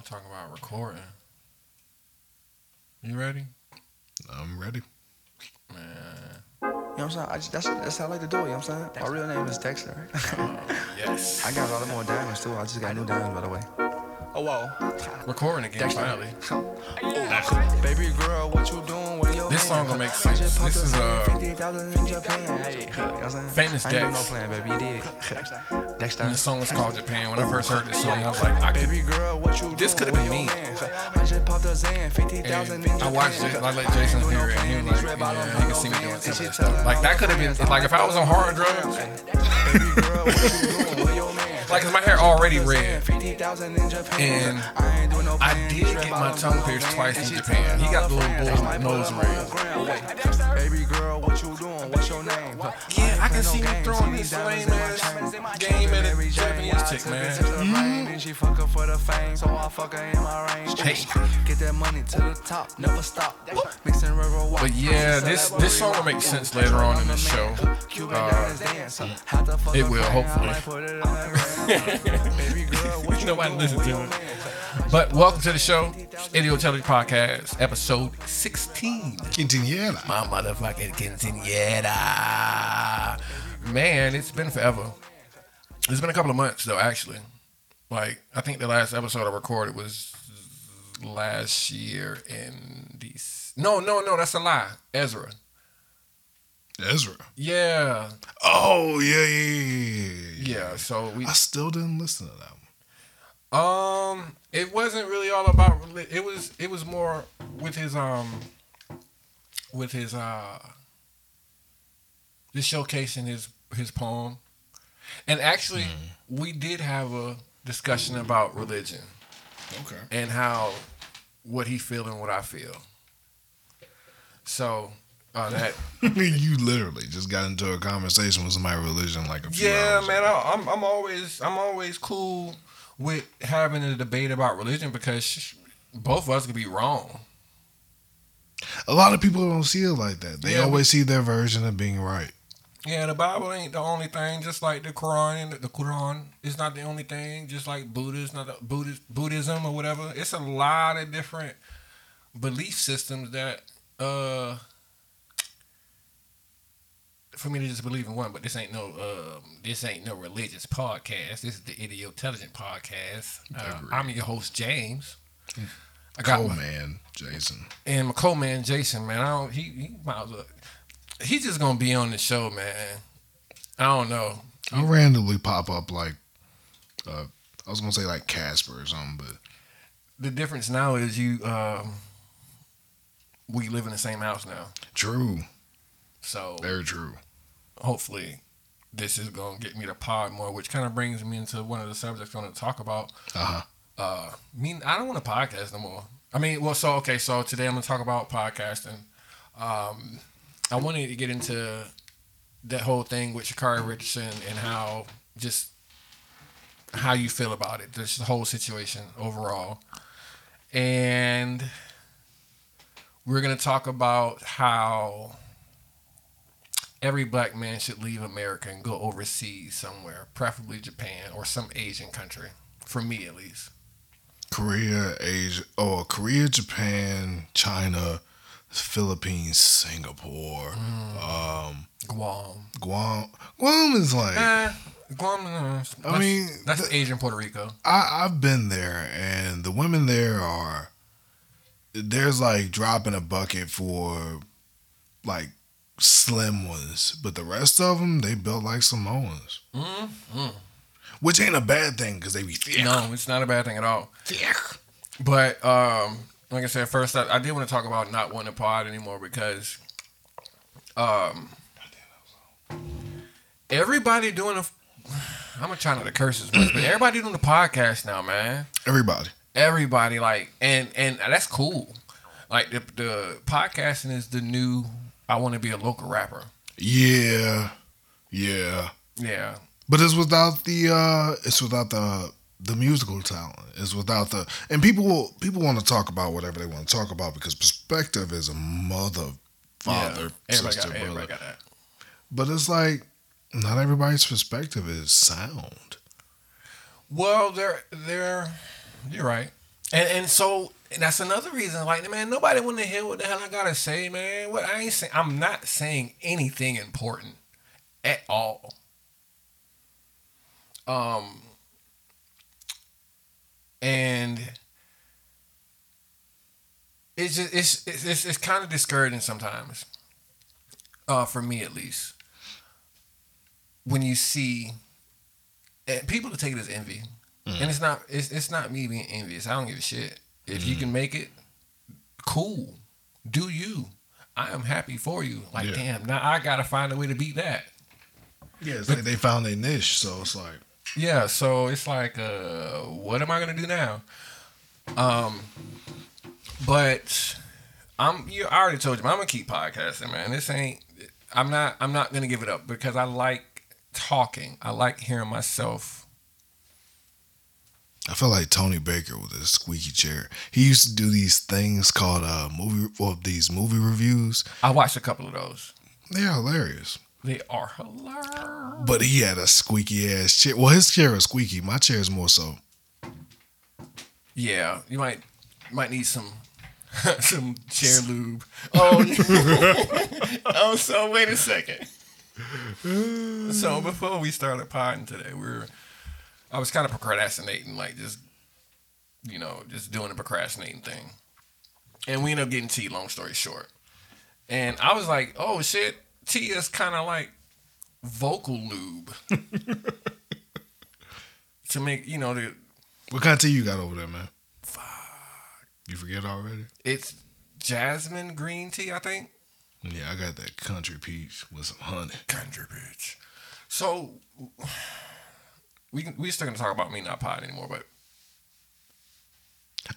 I'm talking about recording. You ready? I'm ready. Man. You know what I'm saying? I just, that's, that's how I like to do it, you know what I'm saying? My real name is Dexter. Oh, yes. I got a lot more diamonds too. I just got new diamonds, by the way. Oh, whoa. Recording again, Dexter. finally. Baby girl, what you doing with your This song gonna make sense. This is, uh, 50,000 in Japan. Hey, you know what I'm saying? Famous I no Dex. plan, baby. Did. Dexter. And the song was called Japan. When I first heard this song, I was like, I could. Baby girl, what you This doing could've been with me. your? I just popped a Zan, 50,000 And I watched it. I let Jason hear it, and he was like, "Yeah, he can see me doing some of that stuff." Like that could have been like if I was on hard drugs, Baby girl, what you doing with your man? like 'cause my hair already red. 50,000 in Japan. And I ain't doing no I did get my tongue pierced twice in Japan. He got the little bull nose ring. Baby girl, what you doing? What's your name? Yeah, I can see me throwing this lame ass game at a Japanese chick, man. And she fuck her for the fame, so I fuck her in my range. Hey. Get that money to the top, never stop. Mixing river. But yeah, this this song will make sense later on in the show. Uh, dance, dance. Had to fuck it will, hopefully. I might put it on the gram. Baby girl, what you Nobody doing listen to it. But welcome to the show, Idiot Television Podcast, episode 16. Quinceañera. My motherfucking quinceanera. Man, it's been forever. It's been a couple of months though, actually. Like I think the last episode I recorded was last year in these. No, no, no, that's a lie. Ezra. Ezra. Yeah, Oh yeah, yeah, yeah, yeah, yeah. So we I still didn't listen to that. Um, it wasn't really all about. It was. It was more with his um, with his uh, just showcasing his his poem, and actually, we did have a discussion about religion Okay. and how what he feel and what I feel. So uh, that you literally just got into a conversation with somebody religion like a few yeah, man. I, I'm I'm always I'm always cool with having a debate about religion because sh- both of us could be wrong. A lot of people don't see it like that. They Yeah, always see their version of being right. Yeah, the Bible ain't the only thing. Just like the Quran, the Quran is not the only thing. Just like Buddha is not the Buddhist, Buddhism or whatever. It's a lot of different belief systems that uh for me to just believe in one. But this ain't no um this ain't no religious podcast. This is the Idiotelligent podcast. Uh. I'm your host James. I got Oh my, man, Jason. and my co-man Jason, man, I don't he he might well, he's just gonna be on the show, man. I don't know. I'll randomly pop up like, uh, I was gonna say like Casper or something, but The difference now is you um we live in the same house now. true, So very true. Hopefully this is gonna get me to pod more, which kind of brings me into one of the subjects I want to talk about. Uh huh. Uh me I don't want to podcast no more. I mean, well so okay, so today I'm gonna talk about podcasting. Um I wanted to get into that whole thing with Sha'Carri Richardson and how just how you feel about it, this whole situation overall. And we're going to talk about how every black man should leave America and go overseas somewhere, preferably Japan or some Asian country, for me at least. Korea, Asia, oh Korea, Japan, China, Philippines, Singapore, um, Guam. Guam. Guam is like Eh, Guam, uh, I mean, that's the- Asian Puerto Rico. I, I've been there, and the women there are there's like dropping a bucket for like slim ones, but the rest of them they built like Samoans, Mm-hmm. which ain't a bad thing because they be thick. No, it's not a bad thing at all. thick. But um, like I said, first I, I did want to talk about not wanting to pod anymore because um, everybody doing a. I'm gonna try not to curse as much, but everybody doing the podcast now, man. Everybody. Everybody like, and and that's cool. Like the the podcasting is the new. I want to be a local rapper. Yeah, yeah, Yeah, but it's without the uh it's without the the musical talent. It's without the and people will people want to talk about whatever they want to talk about because perspective is a mother, father, yeah. Sister, got, brother. got that. But it's like not everybody's perspective is sound. Well, they're they're. You're right. And and so and that's another reason. Like man, nobody want to hear what the hell I gotta say, man. What I ain't saying. I'm not saying anything important at all. Um. And it's just it's it's it's, it's kind of discouraging sometimes. Uh, for me at least, when you see people to take it as envy, and it's not it's it's not me being envious. I don't give a shit. If you can make it, cool. Do you? I am happy for you. Like Yeah. damn, now I gotta find a way to beat that. Yeah, it's like they found their niche, so it's like Yeah, so it's like, uh, what am I gonna do now? Um, but I'm. You I already told you, I'm gonna keep podcasting, man. This ain't. I'm not. I'm not gonna give it up because I like talking. I like hearing myself. I feel like Tony Baker with his squeaky chair. He used to do these things called uh movie well these movie reviews. I watched a couple of those. They're hilarious. They are hilarious. But he had a squeaky ass chair. Well, his chair is squeaky. My chair is more so. Yeah, you might might need some some chair lube. Oh, oh. So wait a second. So before we started potting today, we were I was kind of procrastinating, like just you know, just doing the procrastinating thing, and we ended up getting tea. Long story short, and I was like, oh shit, tea is kind of like vocal lube to make you know the What kind of tea you got over there, man? Fuck. You forget already? It's jasmine green tea, I think. Yeah, I got that country peach with some honey. Country peach. So we can, we still gonna talk about me not potting anymore, but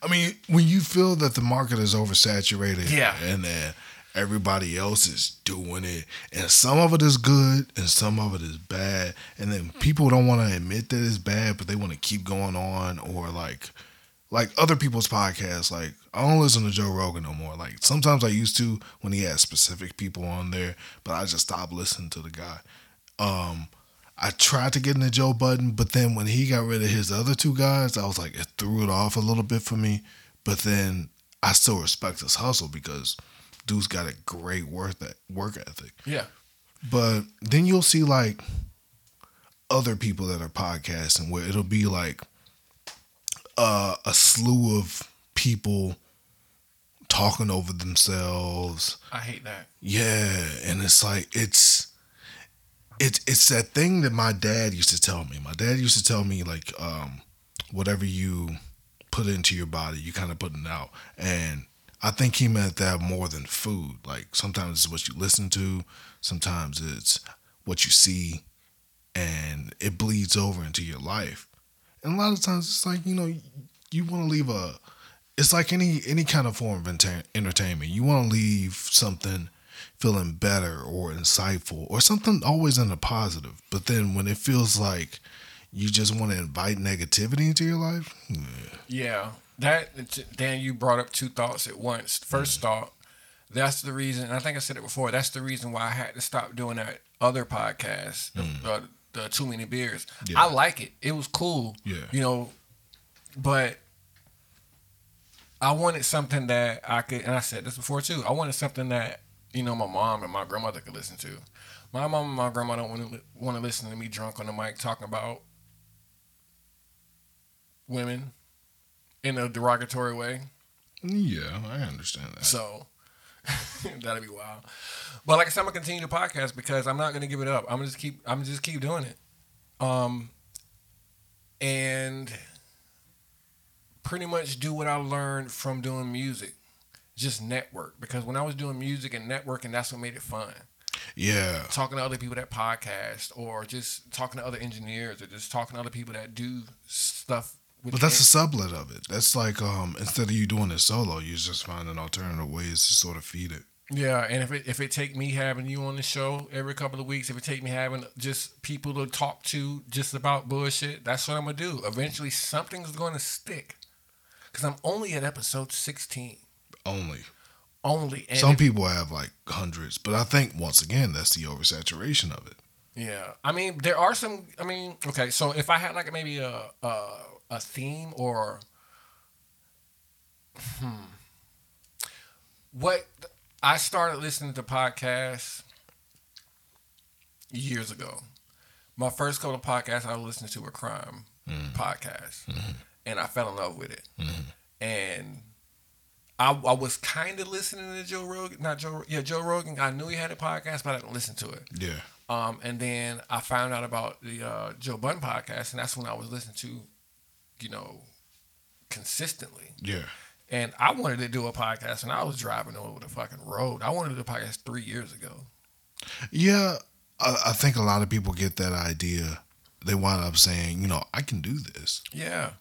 I mean, when you feel that the market is oversaturated, Yeah. and that everybody else is doing it, and some of it is good and some of it is bad, and then people don't want to admit that it's bad, but they want to keep going on, or like, like other people's podcasts. Like I don't listen to Joe Rogan no more. Like sometimes I used to when he had specific people on there, but I just stopped listening to the guy. Um, I tried to get into Joe Budden, but then when he got rid of his other two guys, I was like, it threw it off a little bit for me. But then I still respect his hustle because dude's got a great work work ethic. yeah, But then you'll see like other people that are podcasting where it'll be like uh, a slew of people talking over themselves. I hate that. Yeah, and it's like it's it's it's that thing that my dad used to tell me. My dad used to tell me like um whatever you put into your body, you kind of put it out. And I think he meant that more than food. Like sometimes it's what you listen to, sometimes it's what you see and it bleeds over into your life. And a lot of times it's like, you know, you want to leave a it's like any any kind of form of enter- entertainment. You want to leave something feeling better or insightful or something always in the positive. But then when it feels like you just want to invite negativity into your life, yeah. Yeah, that Dan, you brought up two thoughts at once. First thought, that's the reason. And I think I said it before. That's the reason why I had to stop doing that other podcast, the, uh, the Too Many Beers. Yeah. I like it. It was cool. Yeah. you know, but I wanted something that I could, and I said this before too. I wanted something that you know my mom and my grandmother could listen to. My mom and my grandma don't want to want to listen to me drunk on the mic talking about women in a derogatory way. yeah, I understand that. So that'd be wild. But like I said, I'm gonna continue the podcast because I'm not gonna give it up. I'm gonna just keep. I'm gonna just keep doing it. Um, and pretty much do what I learned from doing music. Just network because when I was doing music and networking, that's what made it fun. Yeah, Talking to other people that podcast, or just talking to other engineers, or just talking to other people that do stuff. With but that's a sublet of it. That's like um instead of you doing it solo, you just finding alternative ways to sort of feed it. Yeah, and if it if it take me having you on the show every couple of weeks, if it take me having just people to talk to just about bullshit, that's what I'm gonna do. Eventually, something's gonna stick, because I'm only at episode 16 Only only. And some if- people have like hundreds, but I think once again that's the oversaturation of it. Yeah, I mean there are some. I mean, okay, so if I had like maybe a a, a theme or hmm, what I started listening to podcasts years ago. My first couple of podcasts I was listening to were crime mm-hmm. podcasts, mm-hmm. and I fell in love with it. Mm-hmm. And I, I was kind of listening to Joe Rogan, not Joe, yeah, Joe Rogan. I knew he had a podcast, but I didn't listen to it. Yeah. Um, and then I found out about the uh, Joe Budden podcast, and that's when I was listening to, you know, consistently. Yeah. And I wanted to do a podcast, and I was driving over the fucking road. I wanted to do a podcast three years ago. Yeah. I, I think a lot of people get that idea. They wind up saying, you know, I can do this. Yeah,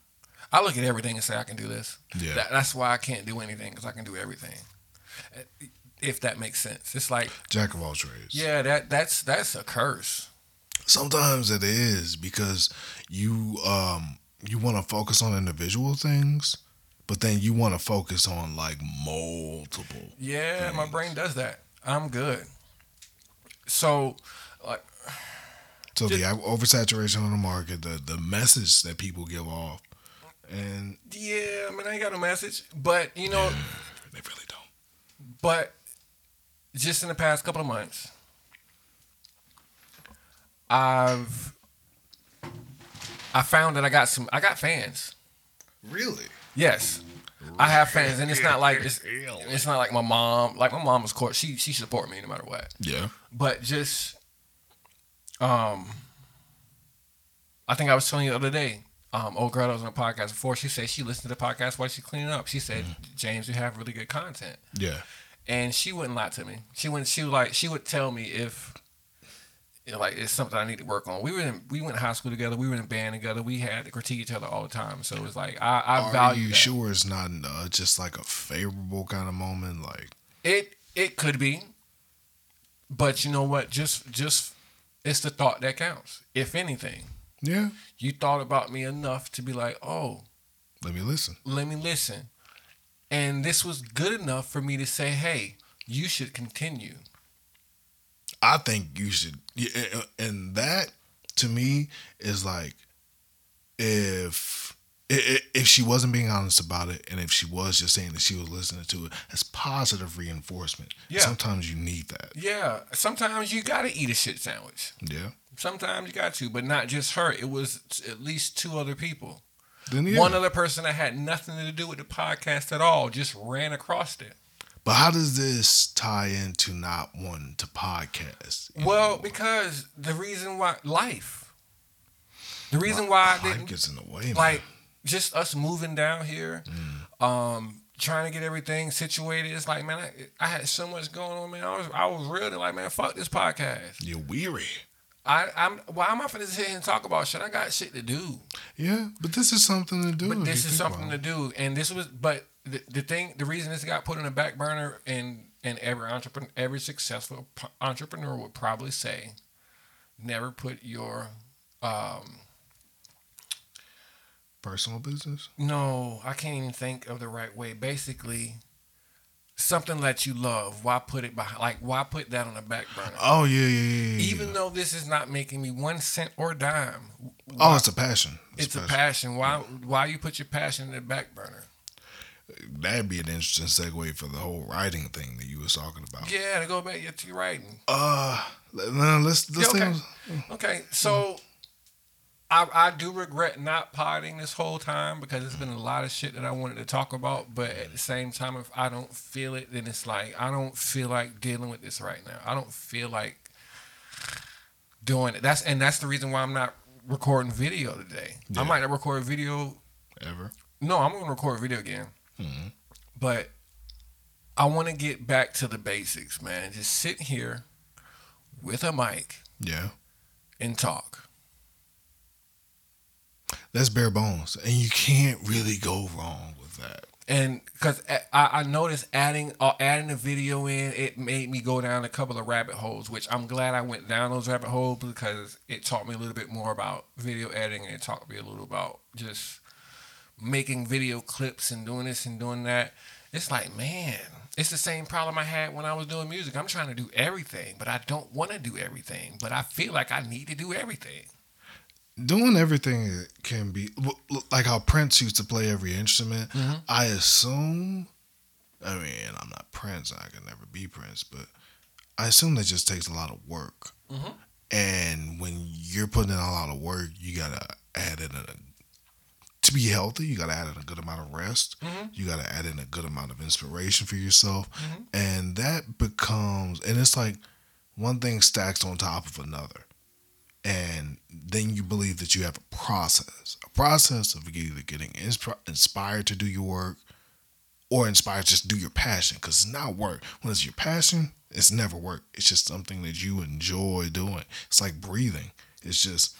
I look at everything and say I can do this. Yeah. That, that's why I can't do anything because I can do everything. If that makes sense, it's like Jack of all trades. yeah, that that's that's a curse. Sometimes it is because you um you want to focus on individual things, but then you want to focus on like multiple. Yeah, my brain does that. I'm good. So, like, So the oversaturation on the market, the the message that people give off, and yeah, I mean, I ain't got no message, but you know, they really don't. but just in the past couple of months, I've I found that I got some I got fans. Really? Yes. I have fans and it's not like it's, it's not like my mom like my mom was court she she support me no matter what. Yeah. But just um I think I was telling you the other day, um, old girl that was on a podcast before, she said she listened to the podcast while she cleaning up. She said, James, you have really good content. Yeah. and she wouldn't lie to me. She wouldn't. She would like. She would tell me if, you know, like it's something I need to work on. We were in. We went to high school together. We were in a band together. We had to critique each other all the time. So it was like I, I Are value you that. sure it's not uh, just like a favorable kind of moment? Like, It it could be, but you know what? Just just it's the thought that counts. If anything, yeah, you thought about me enough to be like, oh, let me listen. let me listen. And this was good enough for me to say, hey, you should continue. I think you should, and- that to me is like if if she wasn't being honest about it, and if she was just saying that she was listening to it, that's positive reinforcement. Yeah. Sometimes you need that. Yeah, sometimes you gotta eat a shit sandwich. Yeah. Sometimes you got to, but not just her. It was at least two other people. Yeah. One other person that had nothing to do with the podcast at all just ran across it. but how does this tie into not wanting to podcast? Well, because the reason why life, the reason why I life didn't gets in the way. Man. like just us moving down here, Mm. um, trying to get everything situated. It's like man, I, I had so much going on, man. I was I was really like man, fuck this podcast. you're weary. I I'm why am I finna sit here and talk about shit? I got shit to do. Yeah, but this is something to do. But this is something to do, and this was. But the, the thing, the reason this got put in the back burner, and and every entrepreneur, every successful entrepreneur would probably say, never put your, um. Personal business. no, I can't even think of the right way. Basically, something that you love. Why put it behind? Like, why put that on the back burner? Oh yeah, yeah, yeah. yeah, Even though this is not making me one cent or dime, oh, it's a passion. it's a passion. Why? Why you put your passion in the back burner? That'd be an interesting segue for the whole writing thing that you was talking about. Yeah, to go back yet to your writing. Uh, no, let's let's Yeah, okay. Okay, so I I do regret not potting this whole time because it's been a lot of shit that I wanted to talk about, but at the same time, if I don't feel it, then it's like I don't feel like dealing with this right now. I don't feel like doing it. That's and that's the reason why I'm not recording video today. Yeah. I might not record video. ever. No, I'm gonna record video again, Mhm. but I want to get back to the basics, man. Just sit here with a mic Yeah, and talk. That's bare bones, and you can't really go wrong with that. and because I, I noticed adding uh, adding the video in, it made me go down a couple of rabbit holes, which I'm glad I went down those rabbit holes because it taught me a little bit more about video editing and it taught me a little about just making video clips and doing this and doing that. It's like, man, it's the same problem I had when I was doing music. I'm trying to do everything, but I don't want to do everything, but I feel like I need to do everything. Doing everything can be like how Prince used to play every instrument. Mm-hmm. I assume. I mean, I'm not Prince. I can never be Prince, but I assume that just takes a lot of work. Mhm. And when you're putting in a lot of work, you gotta add in a to be healthy. You gotta add in a good amount of rest. Mhm. You gotta add in a good amount of inspiration for yourself, Mhm. and that becomes and it's like one thing stacks on top of another and then you believe that you have a process a process of either getting insp- inspired to do your work or inspired to just do your passion because it's not work. When it's your passion it's never work. It's just something that you enjoy doing. It's like breathing. It's just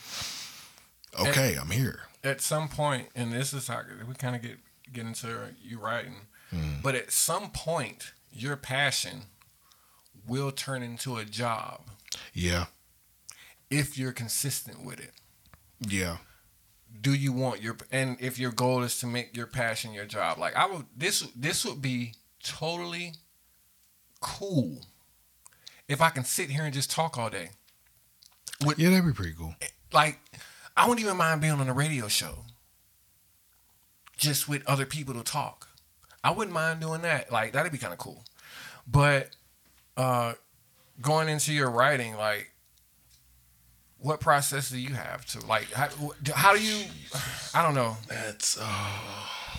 okay i'm here. At some point, and this is how we kind of get get into you writing, mm. but at some point, your passion will turn into a job. Yeah if you're consistent with it. yeah. Do you want your and if your goal is to make your passion your job like i would this this would be totally cool if i can sit here and just talk all day. Yeah that'd be pretty cool. like i wouldn't even mind being on a radio show just with other people to talk. I wouldn't mind doing that. Like that'd be kind of cool. But uh going into your writing like what process do you have to like how, how do you i don't know that's uh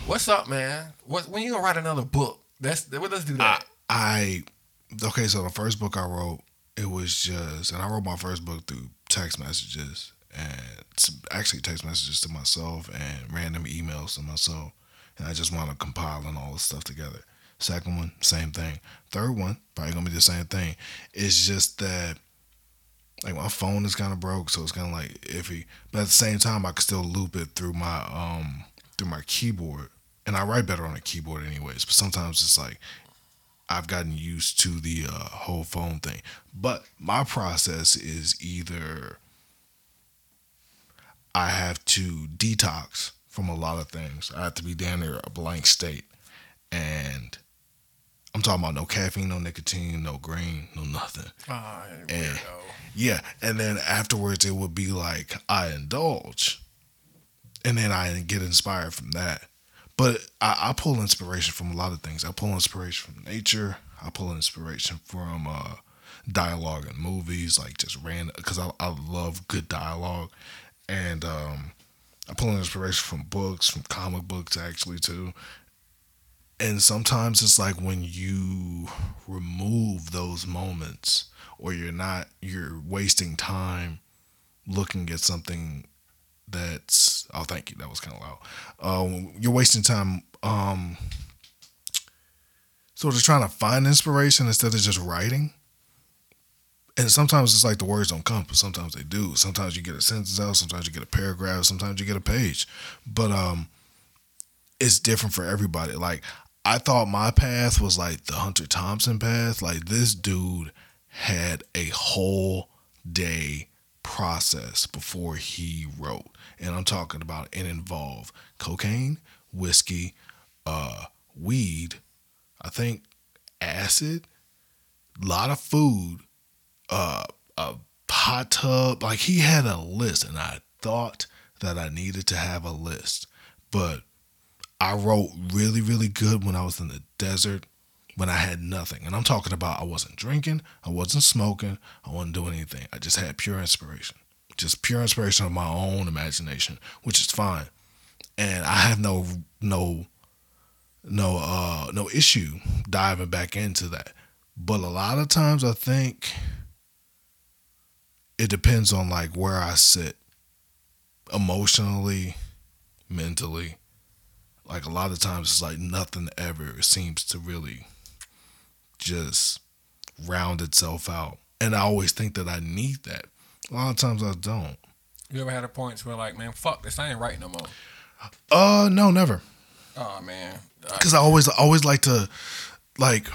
What's up, man? What when you gonna write another book? That's let's do that. I okay, so the first book I wrote, it was just, and I wrote my first book through text messages and actually text messages to myself and random emails to myself, and I just wound up compiling all this stuff together. Second one, same thing. Third one, probably gonna be the same thing. It's just that. Like my phone is kind of broke, so it's kind of like iffy. But at the same time, I can still loop it through my um through my keyboard, and I write better on a keyboard anyways. But sometimes it's like I've gotten used to the uh, whole phone thing. But my process is either I have to detox from a lot of things. I have to be down there a blank state, and I'm talking about no caffeine, no nicotine, no green, no nothing. Ah, Eh. Yeah, and then afterwards it would be like I indulge, and then I get inspired from that. But I, I pull inspiration from a lot of things. I pull inspiration from nature. I pull inspiration from uh, dialogue in movies, like just random, because I, I love good dialogue, and um, I pull inspiration from books, from comic books actually too. And sometimes it's like when you remove those moments, or you're not, you're wasting time looking at something that's. Oh, thank you. That was kind of loud. Um, you're wasting time. Um, sort of trying to find inspiration instead of just writing. And sometimes it's like the words don't come, but sometimes they do. Sometimes you get a sentence out, sometimes you get a paragraph, sometimes you get a page. But um it's different for everybody. Like I thought my path was like the Hunter Thompson path. Like this dude had a whole day process before he wrote. And I'm talking about it involved cocaine, whiskey, uh, weed, I think acid, a lot of food, uh, a hot tub. Like he had a list, and I thought that I needed to have a list, but I wrote really, really good when I was in the desert when I had nothing. And I'm talking about I wasn't drinking, I wasn't smoking, I wasn't doing anything. I just had pure inspiration. Just pure inspiration of my own imagination, which is fine. And I have no no no uh no issue diving back into that. But a lot of times I think it depends on like where I sit emotionally, mentally. Like a lot of times it's like nothing ever seems to really just round itself out. And I always think that I need that. A lot of times I don't. You ever had a point where like, man, fuck this, I ain't writing no more. Uh no, never. Oh man, Uh, Cuz I always always like to like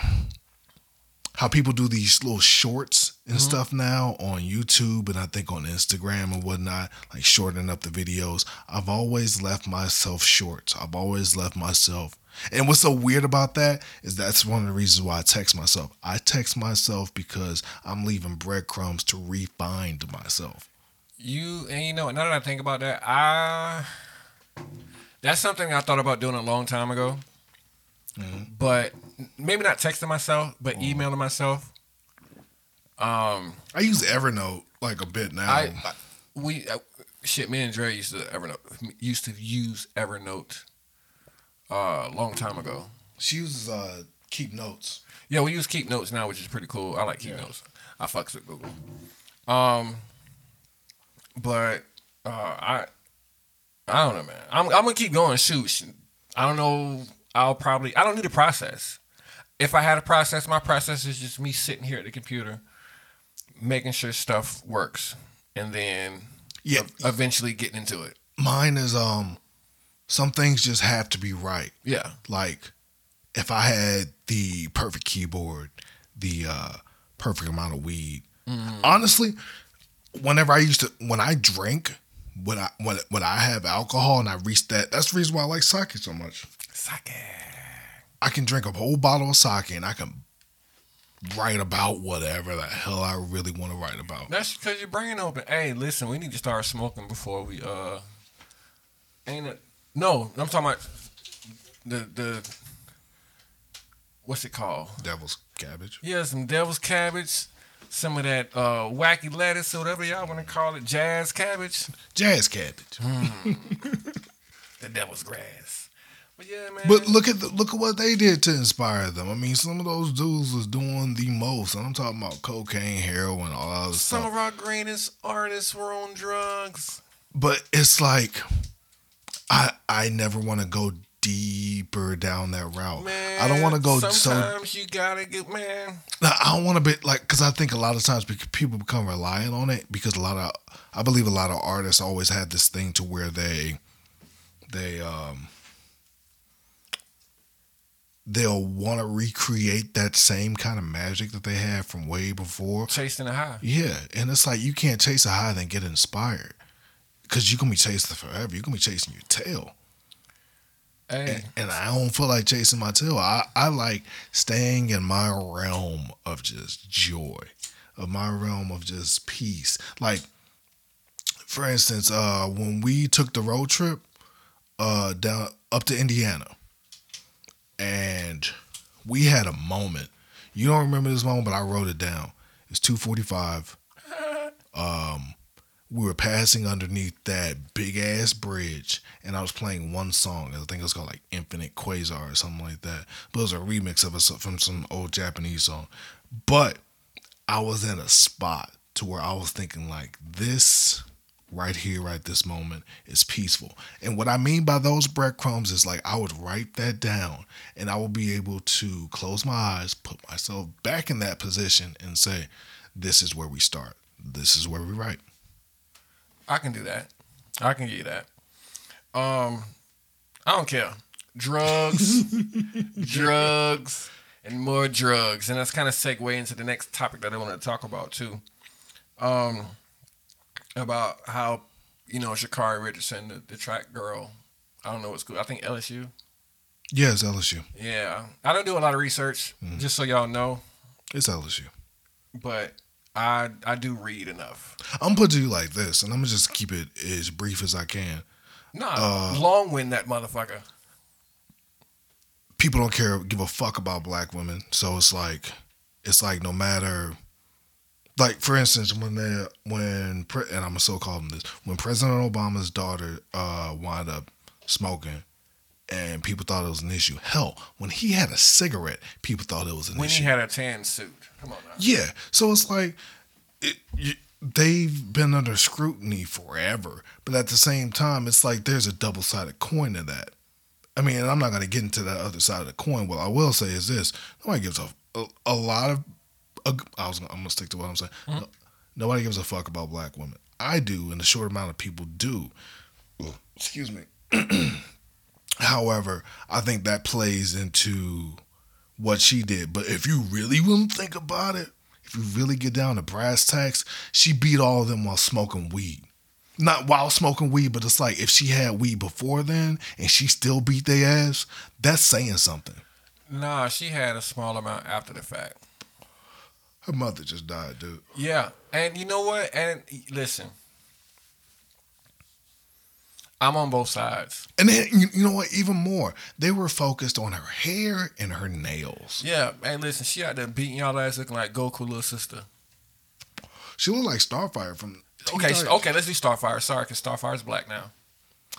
how people do these little shorts and mm-hmm. stuff now on YouTube and I think on Instagram and whatnot, like shortening up the videos. I've always left myself short. I've always left myself. And what's so weird about that is that's one of the reasons why I text myself. I text myself because I'm leaving breadcrumbs to refine myself. You and you know now that I think about that, I that's something I thought about doing a long time ago. Mm-hmm. But maybe not texting myself, but mm-hmm. emailing myself. Um, I use Evernote like a bit now. I, I we uh, shit. Me and Dre used to Evernote used to use Evernote uh, a long time ago. she uses uh, keep notes. Yeah, we use Keep Notes now, which is pretty cool. I like Keep Notes. I fucks with Google. Um, but uh, I I don't know, man. I'm I'm gonna keep going. Shoot, I don't know. I'll probably I don't need a process. If I had a process, my process is just me sitting here at the computer, making sure stuff works, and then Yeah, ev- eventually getting into it. mine is um, some things just have to be right. Yeah, Like, if I had the perfect keyboard, the uh, perfect amount of weed. Honestly, whenever I used to, when I drink, when I when when I have alcohol and I reach that, that's the reason why I like sake so much. sake. I can drink a whole bottle of sake and I can write about whatever the hell I really want to write about. That's because your brain open. Hey, listen, we need to start smoking before we uh. Ain't it? No, I'm talking about the the. What's it called? Devil's cabbage. Yeah, some devil's cabbage, some of that uh wacky lettuce or whatever y'all want to call it, jazz cabbage, Jazz cabbage. the devil's grass. But yeah, man. But look at the, look at what they did to inspire them. I mean, some of those dudes was doing the most. And I'm talking about cocaine, heroin, all that other some stuff. of our greatest artists were on drugs. But it's like I I never want to go deeper down that route. Man, I don't want to go so. Sometimes you gotta get man. Now, I don't want to be like because I think a lot of times people become reliant on it because a lot of I believe a lot of artists always had this thing to where they they um they'll want to recreate that same kind of magic that they had from way before. Chasing a high. Yeah, and it's like you can't chase a high then get inspired because you're gonna be chasing forever. You're gonna be chasing your tail. Hey, and, and I don't feel like chasing my tail. I, I like staying in my realm of just joy, of my realm of just peace. Like, for instance, uh, when we took the road trip uh, down up to Indiana, and we had a moment. You don't remember this moment, but I wrote it down. It's two forty five. Um, we were passing underneath that big ass bridge and I was playing one song. I think it was called like Infinite Quasar or something like that. But it was a remix of it from some old Japanese song. But I was in a spot to where I was thinking like this right here, right this moment is peaceful. And what I mean by those breadcrumbs is like I would write that down and I will be able to close my eyes, put myself back in that position and say, this is where we start. This is where we write. I can do that. I can get that. Um, I don't care. Drugs, drugs, and more drugs, and that's kind of segue into the next topic that I want to talk about too. Um, about how you know Sha'Carri Richardson, the, the track girl. I don't know what school. I think LSU. Yeah, it's LSU. Yeah, I don't do a lot of research, just so y'all know, It's LSU. but I I do read enough. I'm gonna put to you like this, and I'm gonna just keep it as brief as I can. Nah, Uh, long wind that motherfucker. People don't care, give a fuck about black women, so it's like, it's like no matter, like for instance, when they when and I'm gonna so call this, when President Obama's daughter uh wound up smoking, and people thought it was an issue. Hell, when he had a cigarette, people thought it was an When issue. When he had a tan suit. Come on now. Yeah. So it's like it, you, they've been under scrutiny forever, but at the same time, it's like there's a double sided coin to that. I mean, I'm not to get into that other side of the coin. What I will say is this: nobody gives a a, a lot of. A, I was I'm gonna stick to what I'm saying. Hmm? No- nobody gives a fuck about black women. I do, and a short amount of people do. Excuse me. However, I think that plays into what she did. But if you really to think about it, if you really get down to brass tacks, she beat all of them while smoking weed. Not while smoking weed, but it's like if she had weed before then and she still beat their ass, that's saying something. Nah, she had a small amount after the fact. Her mother just died, dude. Yeah, and you know what? And listen, I'm on both sides. And then you, you know what? Even more, they were focused on her hair and her nails. Yeah, and listen, she out there beating y'all ass looking like Goku little sister. She looked like Starfire from. Okay, okay, let's do Starfire. Sorry, because Starfire's black now.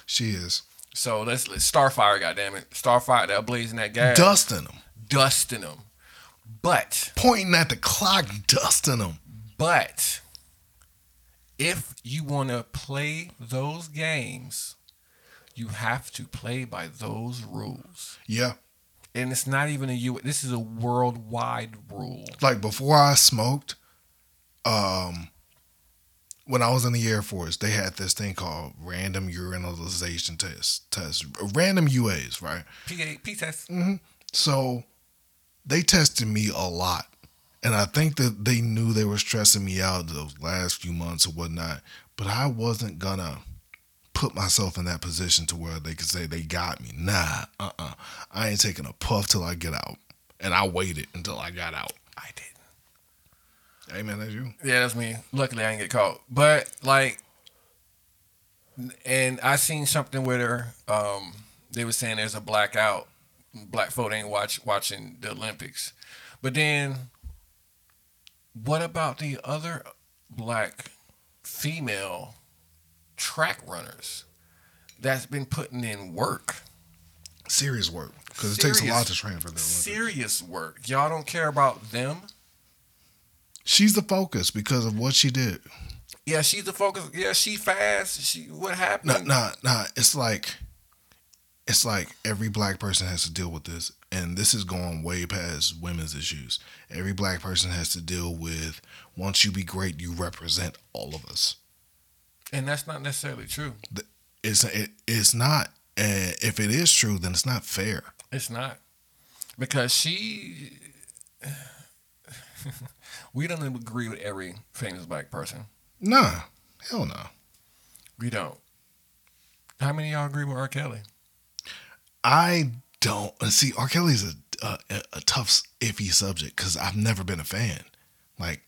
She is So let's, let's Starfire, goddammit. Starfire, they're blazing that gas. dusting them, Dusting them. But, pointing at the clock, dusting them. but, if you want to play those games, you have to play by those rules. Yeah, And it's not even a U. This is a worldwide rule. like before I smoked, um, when I was in the Air Force, they had this thing called random urinalization test, test, random UAs, right? P P test. So they tested me a lot. And I think that they knew they were stressing me out those last few months or whatnot. But I wasn't gonna put myself in that position to where they could say they got me. Nah, uh uh I ain't taking a puff till I get out. And I waited until I got out. I didn't. Hey man, that's you. Yeah, that's me. Luckily, I didn't get caught. But like, and I seen something with her. Um, they were saying there's a blackout. Black folk ain't watch watching the Olympics. But then, what about the other black female track runners that's been putting in work? Serious work. Because it takes a lot to train for that. Serious work. Y'all don't care about them. She's the focus because of what she did. Yeah, she's the focus. Yeah, she fast. She what happened? Nah, nah, nah. It's like, it's like every black person has to deal with this, and this is going way past women's issues. Every black person has to deal with once you be great, you represent all of us. And that's not necessarily true. It's it, it's not. Uh, if it is true, then it's not fair. It's not. Because she we don't agree with every famous black person. Nah, hell no. We don't. How many of y'all agree with R. Kelly? I don't see. R. Kelly's a a, a tough, iffy subject because I've never been a fan. Like,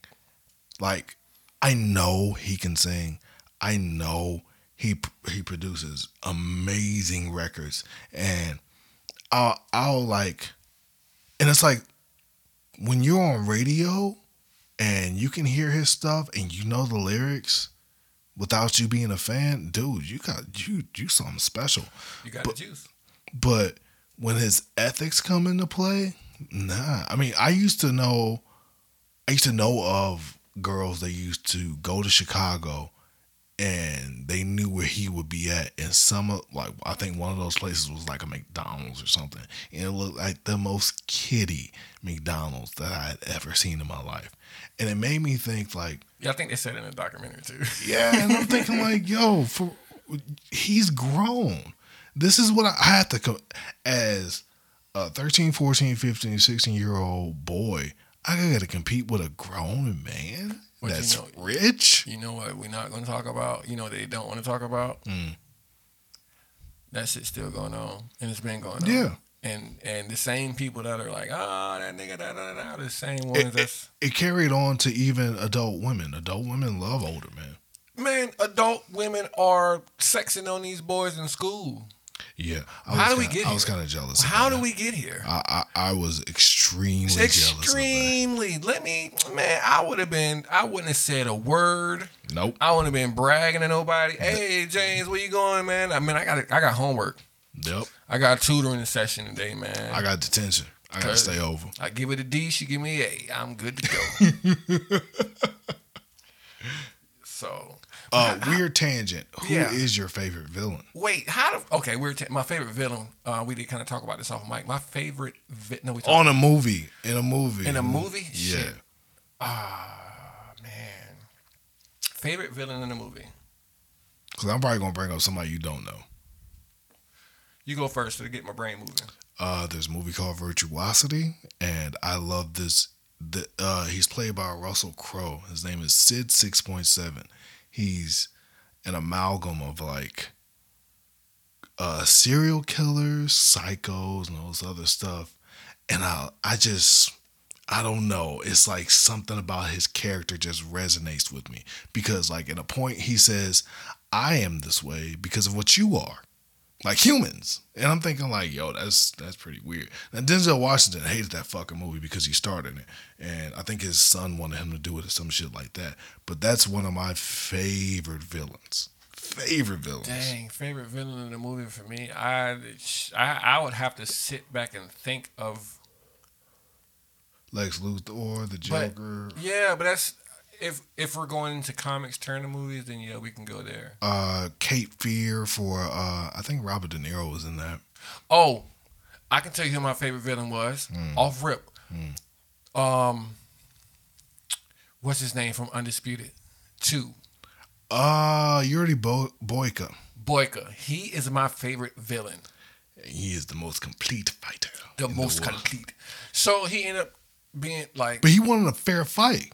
like I know he can sing. I know he he produces amazing records, and I'll I'll like, and it's like when you're on radio and you can hear his stuff and you know the lyrics without you being a fan, dude, you got you you something special. You got But- the juice. But when his ethics come into play, nah. I mean, I used to know, I used to know of girls that used to go to Chicago, and they knew where he would be at. And some of, like, I think one of those places was like a McDonald's or something, and it looked like the most kiddie McDonald's that I had ever seen in my life. And it made me think, like, Yeah, I think they said it in the documentary too. yeah, and I'm thinking like, yo, for he's grown. This is what I, I have to co- as a 13, 14, 15, 16 year old boy. I got to compete with a grown man But you that's know- rich. you know what we're not going to talk about? You know they don't want to talk about? Mm. That shit's still going on. And it's been going on. Yeah. And and the same people that are like, oh, that nigga, da, da, da, the same ones it, that's. it carried on to even adult women. Adult women love older men. Man, adult women are sexing on these boys in school. Yeah. I How do we get I was kind of jealous. How do that. we get here? I, I I was extremely jealous. Extremely. Let me, man. I would have been. I wouldn't have said a word. Nope. I wouldn't have been bragging to nobody. Hey, James, where you going, man? I mean, I got I got homework. Yep. I got tutoring session today, man. I got detention. I got to stay over. I give it a D, she give me a. I'm good to go. so Uh, weird tangent. Who is Yeah. your favorite villain? wait, how do? Okay, we're my favorite villain. Uh, we did kind of talk about this off mic. My favorite. Vi- no, we On a movie. In a movie. in a movie. Yeah. Shit. Ah man, favorite villain in a movie. Because I'm probably going to bring up somebody you don't know. You go first to get my brain moving. Uh, there's a movie called Virtuosity, and I love this. The, uh, he's played by Russell Crowe. His name is Sid 6.7. He's an amalgam of like uh, serial killers, psychos, and all this other stuff. And I, I just, I don't know. It's like something about his character just resonates with me because, like, in a point, he says, I am this way because of what you are, like humans. And I'm thinking like, yo, that's that's pretty weird. And Denzel Washington hated that fucking movie because he starred in it, and I think his son wanted him to do it or some shit like that. But that's one of my favorite villains. Favorite villains. Dang, favorite villain in the movie for me. I, I I would have to sit back and think of. Lex Luthor, the But- Joker. Yeah, but that's if if we're going into comics Turner movies, then yeah, we can go there. uh Cape Fear for uh I think Robert De Niro was in that. Oh, I can tell you who my favorite villain was. Off rip. Um, what's his name from Undisputed? Two. Uh Yuri Bo- Boyka. Boyka. He is my favorite villain. He is the most complete fighter. The most world. complete. So he ended up being like But he wanted a fair fight.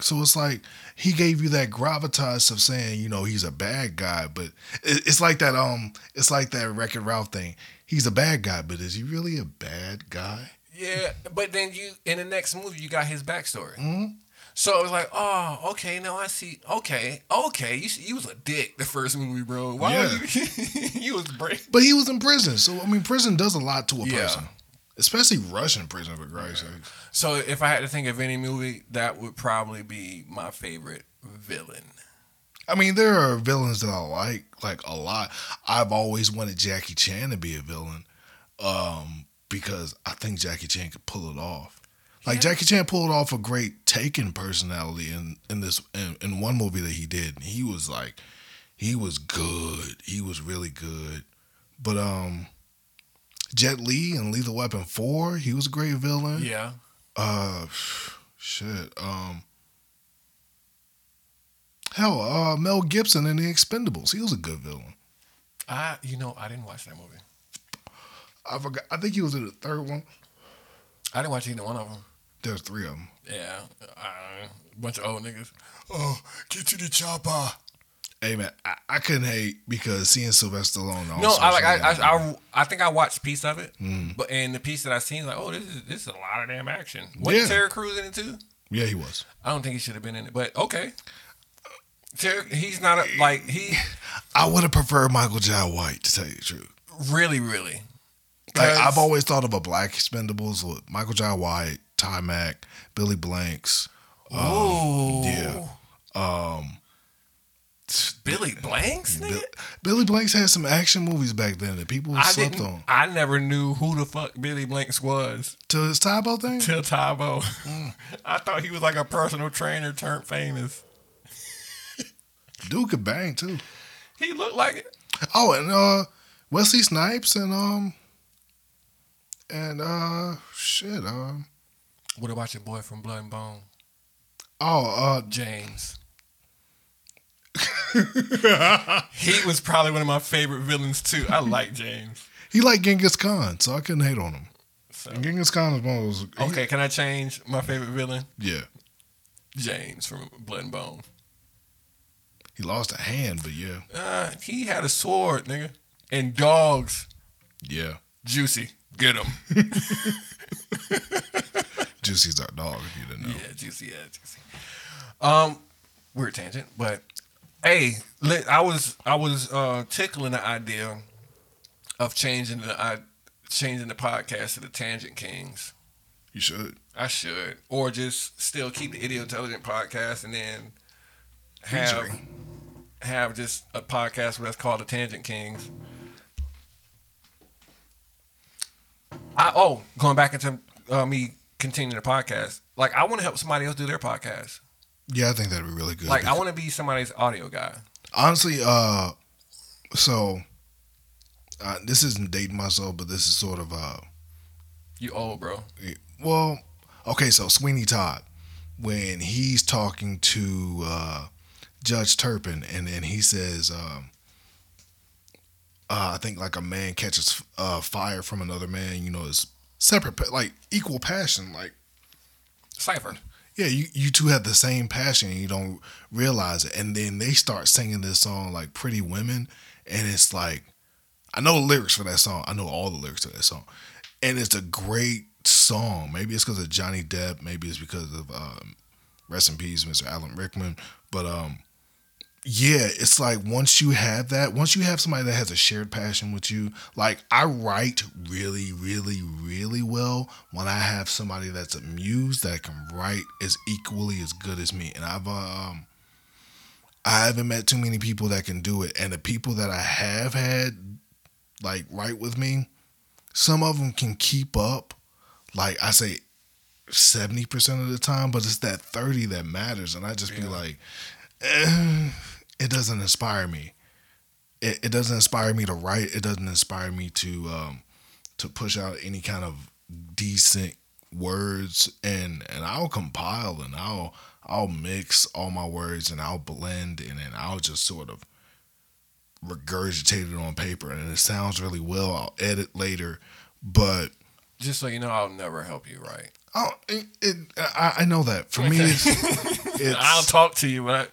So it's like he gave you that gravitas of saying, you know, he's a bad guy, but it's like that um it's like that Wreck-It Ralph thing. He's a bad guy, but is he really a bad guy? Yeah, but then you in the next movie you got his backstory. Mhm. So it was like, oh, okay, now I see. Okay, okay, you, you was a dick the first movie, bro. Why Yeah. you? you was brave. But he was in prison. So I mean prison does a lot to a Yeah. person. Especially Russian prison for Christ's sake. So if I had to think of any movie, that would probably be my favorite villain. I mean, there are villains that I like, like a lot. I've always wanted Jackie Chan to be a villain, um, because I think Jackie Chan could pull it off. Like Yeah. Jackie Chan pulled off a great Taken personality in in this in, in one movie that he did. He was like, he was good. He was really good. But um, Jet Li and Lethal Weapon Four, he was a great villain. Yeah. Uh, shit. Um, hell, uh, Mel Gibson in The Expendables. He was a good villain. I, you know, I didn't watch that movie. I forgot. I think he was in the third one. I didn't watch either one of them. There's three of them. Yeah, uh, bunch of old niggas. Oh, get to the chopper. Hey man, I, I couldn't hate because seeing Sylvester Stallone. on No, I like. I, I, I, I think I watched piece of it, Mm. but in the piece that I seen, like, oh, this is this is a lot of damn action. Was Yeah. Terry Crews in it too? yeah, he was. I don't think he should have been in it, but okay. Terry, he's not a, like he I would have preferred Michael Jai White to tell you the truth. really, really. Like I've always thought of a black Expendables with Michael Jai White, Ty Mack, Billy Blanks. Oh, yeah. Um, Billy Blanks, nigga. Billy Blanks had some action movies back then that people I slept on. I never knew who the fuck Billy Blanks was To his Tae Bo thing? till Tae Bo. Mm. I thought he was like a personal trainer turned famous. Dude could bang too. He looked like it. Oh, and uh Wesley Snipes and um and uh shit, um What about your boy from Blood and Bone, oh uh James? he was probably one of my favorite villains too. I like James. he liked Genghis Khan, so I couldn't hate on him. So. And Genghis Khan was one of those he- Okay, can I change my favorite villain? yeah. James from Blood and Bone. He lost a hand, but yeah. Uh, he had a sword, nigga, and dogs. Yeah. Juicy, get him. Juicy's our dog, if you didn't know. Yeah, juicy, yeah, juicy. Um, weird tangent, but hey, I was I was uh tickling the idea of changing the I changing the podcast to the Tangent Kings. You should. I should, or just still keep the Idiot Intelligent podcast and then have Featuring. have just a podcast that's called the Tangent Kings. I oh, going back into uh, me continuing the podcast. Like I want to help somebody else do their podcast. Yeah, I think that'd be really good. Like I want to be somebody's audio guy. honestly, uh, so uh, this isn't dating myself, but this is sort of uh, You old, bro. well, okay. So Sweeney Todd, when he's talking to uh, Judge Turpin, and then he says, um, uh, I think like a man catches uh, fire from another man, you know, is separate, like equal passion, like. Cipher. Yeah, you, you two have the same passion and you don't realize it. And then they start singing this song like Pretty Women. And it's like, I know the lyrics for that song. I know all the lyrics to that song. And it's a great song. Maybe it's because of Johnny Depp. Maybe it's because of um, rest in peace, Mr. Alan Rickman. But um, yeah, it's like once you have that, once you have somebody that has a shared passion with you, like I write really, really, really well when I have somebody that's amused that can write as equally as good as me. And I've um I haven't met too many people that can do it. And the people that I have had like write with me, some of them can keep up. Like I say 70% of the time, but it's that 30 that matters. And I just be like, eh, it doesn't inspire me. It, it doesn't inspire me to write. It doesn't inspire me to um, to push out any kind of decent words. And and I'll compile and I'll I'll mix all my words and I'll blend and then I'll just sort of regurgitate it on paper and it sounds really well. I'll edit later, but Just so you know, I'll never help you write. Oh, it, it, I, I know that. For me, it's, it's I'll talk to you, but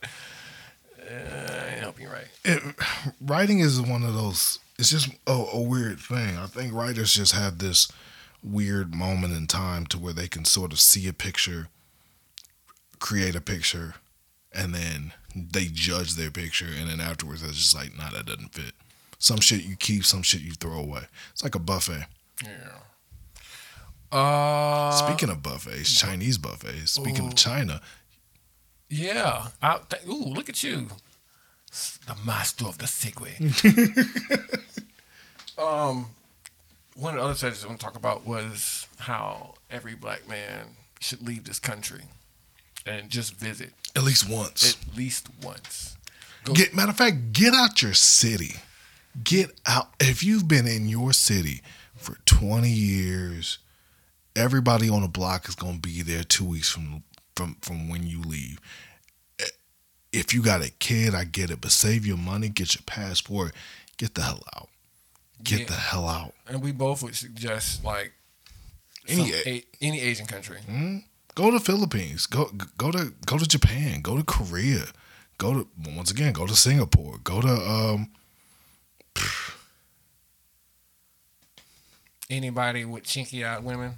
I, uh, ain't help you write. it, writing is one of those. It's just a, a weird thing. I think writers just have this weird moment in time to where they can sort of see a picture, create a picture, and then they judge their picture, and then afterwards they're just like, "Nah, that doesn't fit." Some shit you keep, some shit you throw away. It's like a buffet. Yeah. Uh, Speaking of buffets, Chinese buffets. Speaking Ooh. of China, Yeah. I th- ooh, look at you. The master of the Segway. um, one of the other subjects I want to talk about was how every black man should leave this country and just visit at least once. at least once. Go- Get matter of fact, get out your city. Get out. If you've been in your city for 20 years, everybody on the block is gonna be there two weeks from from from when you leave. If you got a kid, I get it, but save your money, get your passport, get the hell out. Get Yeah. the hell out. and we both would suggest like Any- a, any Asian country. Go to Philippines. Go go to go to Japan. Go to Korea. Go to once again. Go to Singapore. Go to um. Anybody with chinky eyed women.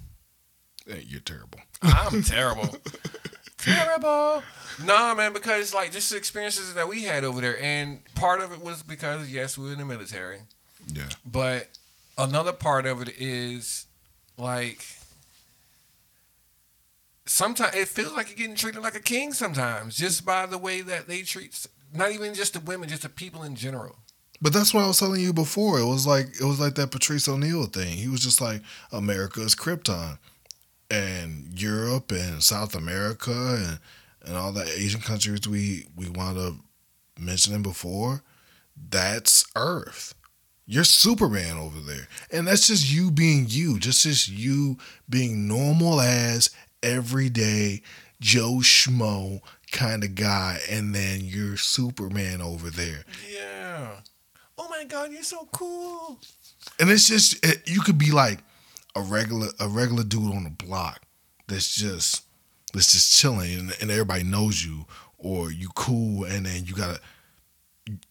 eh, You're terrible. I'm terrible. terrible. Nah, man, because like just the experiences that we had over there, and part of it was because yes, we were in the military, Yeah. but another part of it is like sometimes it feels like you're getting treated like a king sometimes, just by the way that they treat not even just the women, just the people in general. But that's what I was telling you before. It was like it was like that Patrice O'Neal thing. He was just like America is Krypton, and Europe and South America and and all the Asian countries we we wound up mentioning before. That's Earth. You're Superman over there, and that's just you being you. Just just you being normal as everyday Joe Schmo kind of guy, and then you're Superman over there. Yeah. Oh my God, you're so cool. and it's just it, you could be like a regular a regular dude on the block that's just that's just chilling and, and everybody knows you or you cool and then you got a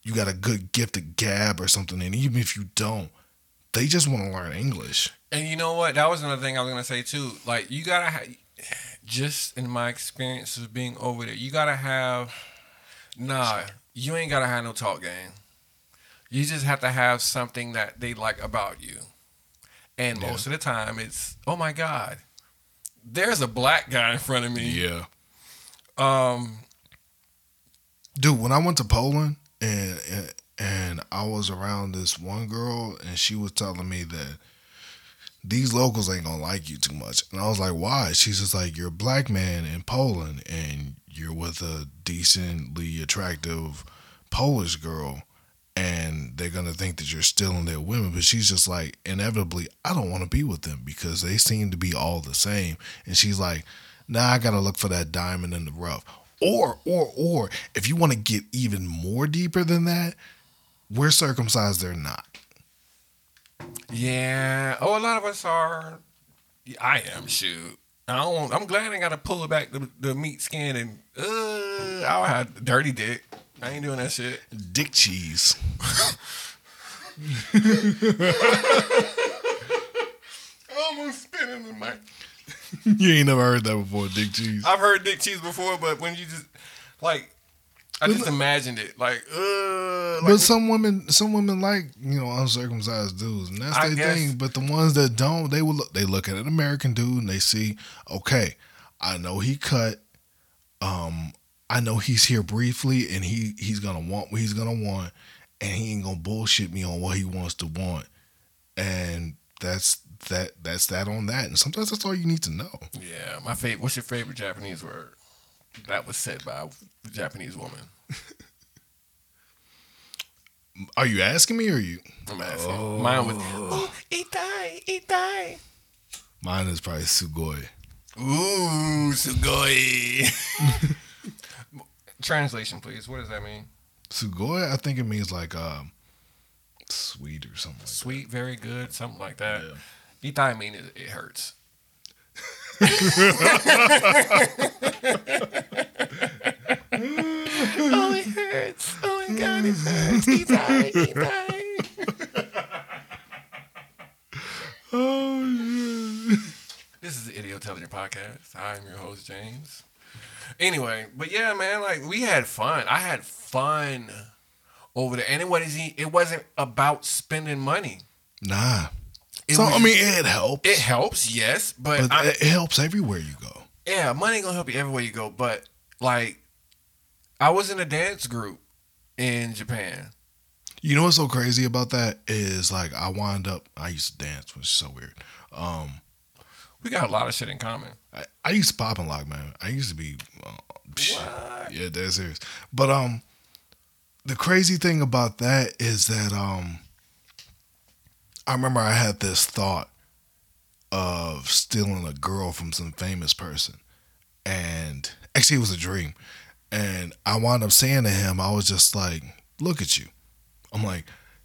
you got a good gift of gab or something and even if you don't they just want to learn english And you know what? That was another thing I was gonna say too. Like you gotta, ha- just in my experience of being over there, you gotta have. Nah, you ain't gotta have no talk game. You just have to have something that they like about you. And Yeah. most of the time, it's oh my god, there's a black guy in front of me. yeah Um, dude when i went to poland and, and and i was around this one girl and she was telling me that these locals ain't gonna like you too much and i was like why she's just like you're a black man in poland and you're with a decently attractive polish girl and they're gonna think that you're stealing their women but she's just like inevitably i don't want to be with them because they seem to be all the same and she's like now i gotta look for that diamond in the rough or or or if you want to get even more deeper than that we're circumcised they're not yeah. Oh, a lot of us are. I am. Shoot. I don't. I'm glad I got to pull back the, the meat skin and uh, I'll have dirty dick. I ain't doing that shit. dick cheese I almost spit in the mic. you ain't never heard that before dick cheese I've heard dick cheese before, but when you just like, I just imagined it like, uh, like But some women, some women like you know uncircumcised dudes, and that's I their guess- thing. But the ones that don't, they will look. They look at an American dude and they see, okay, I know he cut. Um, I know he's here briefly, and he he's gonna want what he's gonna want, and he ain't gonna bullshit me on what he wants to want, and that's that. That's that on that. And sometimes that's all you need to know. yeah, my favorite. What's your favorite Japanese word? That was said by a Japanese woman. Are you asking me or you? I'm asking. Mine was oh, itai, itai. Mine is probably sugoi. Ooh, sugoi. Translation, please. What does that mean? Sugoi, I think it means like um, sweet or something. Like Sweet, very good, something like that. Yeah. Mean it, it hurts. oh, it hurts. Oh my god, it hurts. Itai, itai. Oh shit. This is the Idiotelligent Podcast. I'm your host, James. Anyway, but yeah, man, like we had fun. I had fun over there. And it wasn't, it wasn't about spending money. Nah. It so was- I mean, it helps. It helps, yes, but, but I, it helps everywhere you go. yeah, money gonna help you everywhere you go. But like, I was in a dance group in Japan. You know what's so crazy about that is like I wind up. I used to dance, which is so weird. Um, We got a lot of shit in common. I, I used to pop and lock, man. I used to be, uh, psh, yeah, that's serious. But um, the crazy thing about that is that um, I remember I had this thought of stealing a girl from some famous person, and actually it was a dream, and I wound up saying to him, I was just like, "Look at you," I'm like,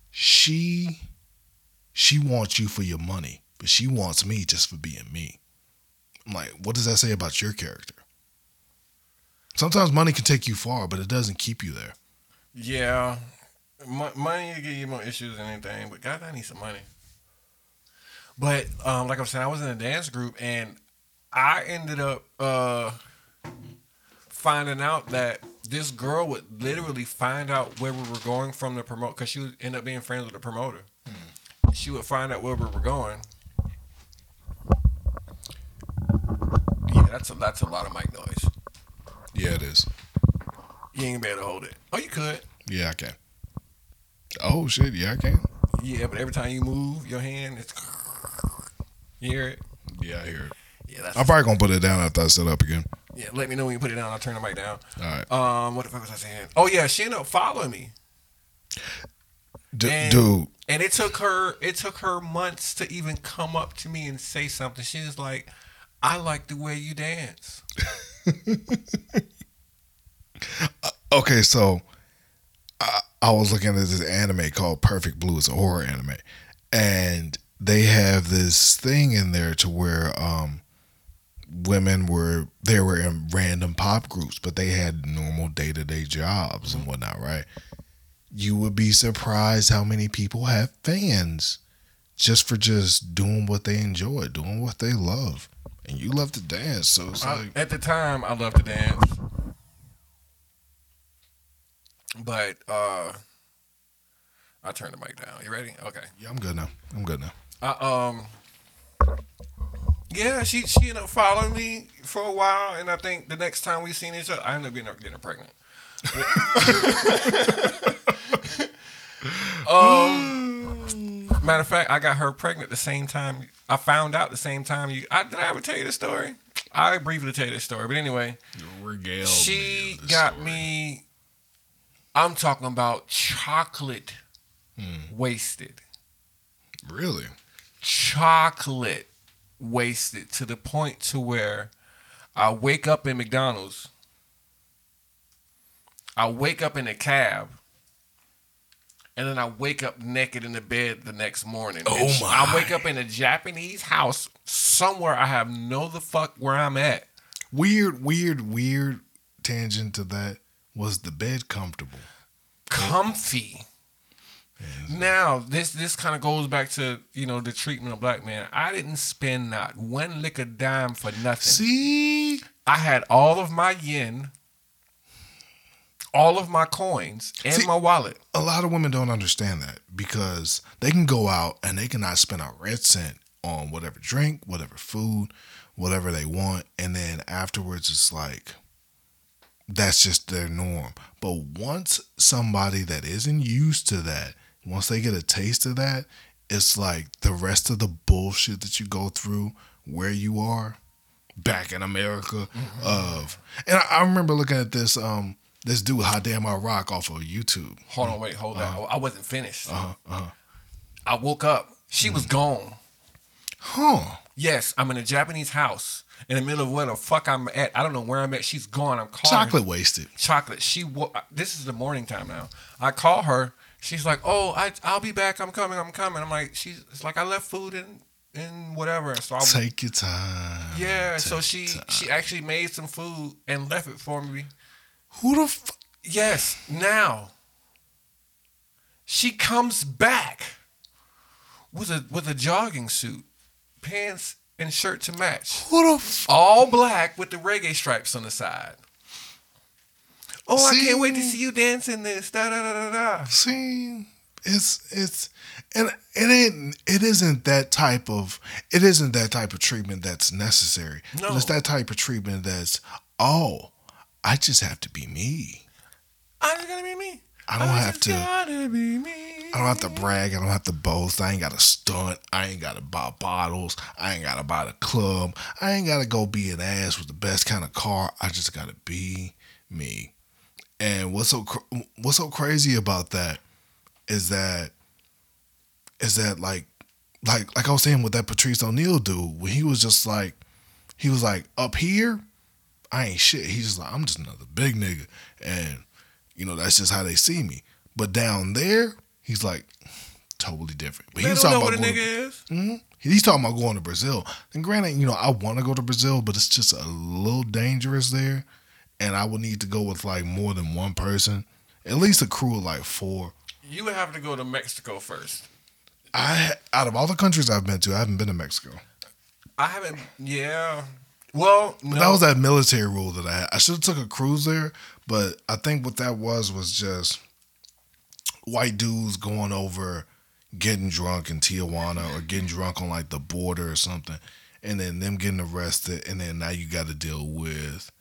she, she wants you for your money, but she wants me just for being me. I'm like, what does that say about your character? Sometimes money can take you far, but it doesn't keep you there. Yeah, Mo- money will give you more issues than anything. But God, I need some money. But um, like I was saying, I was in a dance group, and I ended up uh, finding out that this girl would literally find out where we were going from the promote because she would end up being friends with the promoter. She would find out where we were going. That's a that's a lot of mic noise. Yeah, it is. You ain't gonna be able to hold it. Oh, you could. Yeah, I can. Oh shit, yeah, I can. Yeah, but every time you move your hand, it's you hear it. Yeah, I hear it. Yeah, that's I'm probably gonna put it down after I set up again. yeah. Let me know when you put it down. I'll turn the mic down. All right, Um, what the fuck was I saying? Oh yeah, she ended up following me, D- and- dude. and it took her it took her months to even come up to me and say something. She was like, "I like the way you dance." Okay, so I, I was looking at this anime called Perfect Blue. It's a horror anime, and they have this thing in there to where um, women were they were in random pop groups, but they had normal day to day jobs and whatnot, right? You would be surprised how many people have fans just for just doing what they enjoy, doing what they love, and you love to dance. So it's I- like, at the time, I loved to dance, but uh, I turned the mic down. You ready? Okay. yeah, I'm good now. I'm good now. I, um, yeah, she she ended up following me for a while, and I think the next time we seen each other, I ended up getting her, getting her pregnant. um, matter of fact, I got her pregnant the same time. I found out the same time you. I, did I ever tell you the story? I briefly tell you the story, but anyway, Regale she me got story. me. I'm talking about chocolate hmm. wasted Really? chocolate wasted to the point to where I wake up in McDonald's. I wake up in a cab. And then I wake up naked in the bed the next morning. Oh And my. I wake up in a Japanese house somewhere I have no the fuck where I'm at. Weird, weird, weird tangent to that. Was the bed comfortable? comfy. Now this this kind of goes back to you know the treatment of black men. I didn't spend not one lick of dime for nothing. See? I had all of my yen, all of my coins and See- my wallet. a lot of women don't understand that because they can go out and they cannot spend a red cent on whatever drink, whatever food, whatever they want, and then afterwards it's like that's just their norm. But once somebody that isn't used to that, once they get a taste of that, it's like the rest of the bullshit that you go through where you are back in America of and I, I remember looking at this um this dude How Damn I Rock off of YouTube. Hold on, wait, hold Uh-huh. on. I wasn't finished. Uh huh. I woke up. She Mm. was gone. Huh. Yes, I'm in a Japanese house in the middle of where the fuck I'm at. I don't know where I'm at. She's gone. I'm calling. her. Chocolate wasted. chocolate. She wo- this is the morning time now. I call her. She's like, "Oh, I I'll be back. I'm coming. I'm coming." I'm like, "She's it's like I left food in in whatever." So I Take your time. yeah. So she time. she actually made some food and left it for me. Who the f- Yes. Now she comes back with a with a jogging suit, pants and shirt to match. who the f- all black with the reggae stripes on the side. Oh, I can't wait to See? see you dancing this. Da da da da da. See, it's it's and it ain't it isn't that type of it isn't that type of treatment that's necessary. No. But it's that type of treatment that's oh, I just have to be me. I just gotta be me. I don't have just to- Gotta be me. I don't have to brag. I don't have to boast. I ain't got to stunt. I ain't got to buy bottles. I ain't got to buy the club. I ain't got to go be an ass with the best kind of car. I just got to be me. And what's so cr- what's so crazy about that is that is that like like like I was saying with that Patrice O'Neal dude when he was just like he was like up here I ain't shit. He's just like I'm just another big nigga and you know that's just how they see me. But down there he's like totally different. But They he's talking what about a going nigga is. hmm He's talking about going to Brazil. And granted, you know, I want to go to Brazil, but it's just a little dangerous there. And I would need to go with like more than one person, at least a crew of like four. You would have to go to Mexico first. I out of all the countries I've been to, I haven't been to Mexico. I haven't. Yeah. Well, no. That was that military rule that I had. I should have took a cruise there, but I think what that was was just white dudes going over, getting drunk in Tijuana or getting drunk on like the border or something, and then them getting arrested, and then now you got to deal with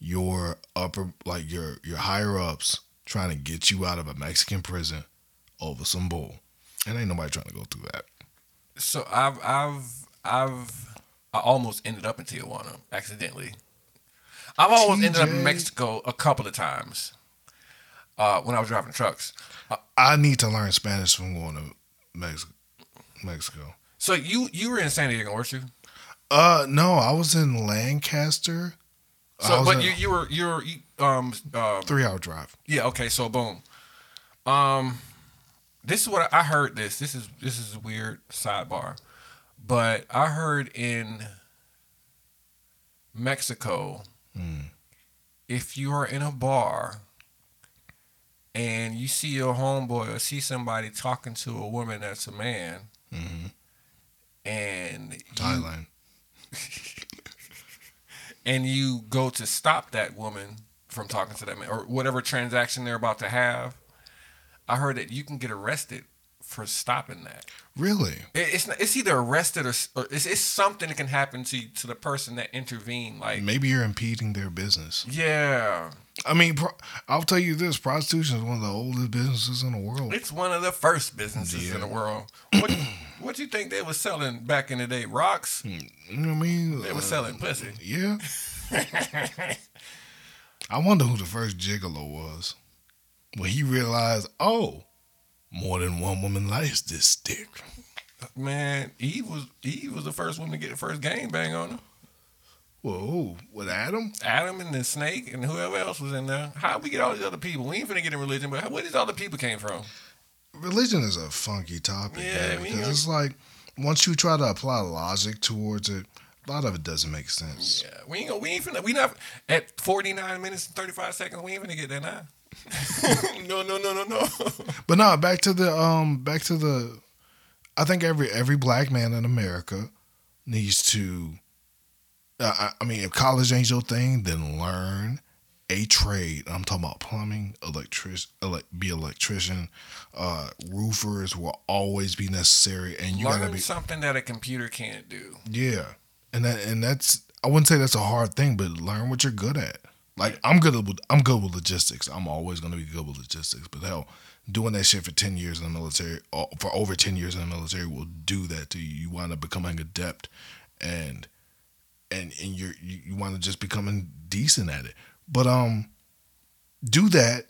your upper like your your higher ups trying to get you out of a Mexican prison over some bull, and ain't nobody trying to go through that. So I've I've I've I almost ended up in Tijuana accidentally. I've almost ended up in Mexico a couple of times uh, when I was driving trucks. Uh, I need to learn Spanish from going to Mexico. Mexico. so you you were in San Diego, weren't you? Uh, no, I was in Lancaster. So, but in- you you were you were you, um uh, three hour drive. yeah okay so boom, um, this is what I heard. This this is this is a weird sidebar, but I heard in Mexico, Hmm. if you are in a bar and you see your homeboy or see somebody talking to a woman that's a man, hmm and Thailand. and you go to stop that woman from talking to that man or whatever transaction they're about to have, I heard that you can get arrested for stopping that. Really? It- It's it's either arrested or, or it's, it's something that can happen to to the person that intervened. Like Maybe you're impeding their business. yeah, I mean, pro- I'll tell you this: prostitution is one of the oldest businesses in the world. it's one of the first businesses in the world. What what you think they were selling back in the day? Rocks. You know what I mean? They were Uh, selling pussy. Yeah. I wonder who the first gigolo was. When he realized, oh, more than one woman likes this dick. Man, Eve was Eve was the first one to get the first gang bang on her. Whoa, with Adam? Adam and the snake and whoever else was in there. How we get all these other people? We ain't finna get in religion, but where these other people came from? Religion is a funky topic, Yeah, because it's like once you try to apply logic towards it, a lot of it doesn't make sense. Yeah, we ain't gonna, we ain't finna, we not at forty nine minutes and thirty five seconds. We ain't finna get there now. No, no, no, no, no. But no, back to the um, back to the. I think every every black man in America needs to. Uh, I, I mean, if college ain't your thing, then learn a trade. I'm talking about plumbing, electric, elec be electrician, uh, roofers will always be necessary, and you Learn gotta be something that a computer can't do. yeah, and that and that's I wouldn't say that's a hard thing, but learn what you're good at. Like I'm good with I'm good with logistics. I'm always gonna be good with logistics. But hell, doing that shit for ten years in the military, for over ten years in the military, will do that to you. You wind up becoming adept, and and and you're, you you wind up just becoming decent at it. But um, do that,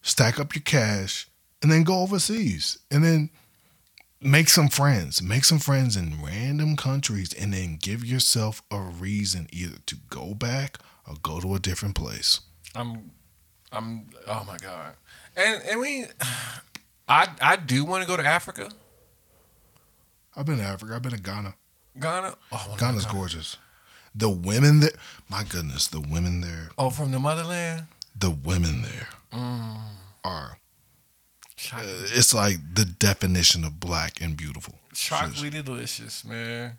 stack up your cash, and then go overseas, and then make some friends make some friends in random countries and then give yourself a reason either to go back or go to a different place I'm, I'm. Oh my god. And and we, I I do want to go to Africa, i've been to africa i've been to ghana Ghana. Oh, I wanna go to ghana's Ghana. gorgeous the women there my goodness the women there Oh, from the motherland. the women there Mm. are uh, it's like the definition of black and beautiful chocolatey delicious, man.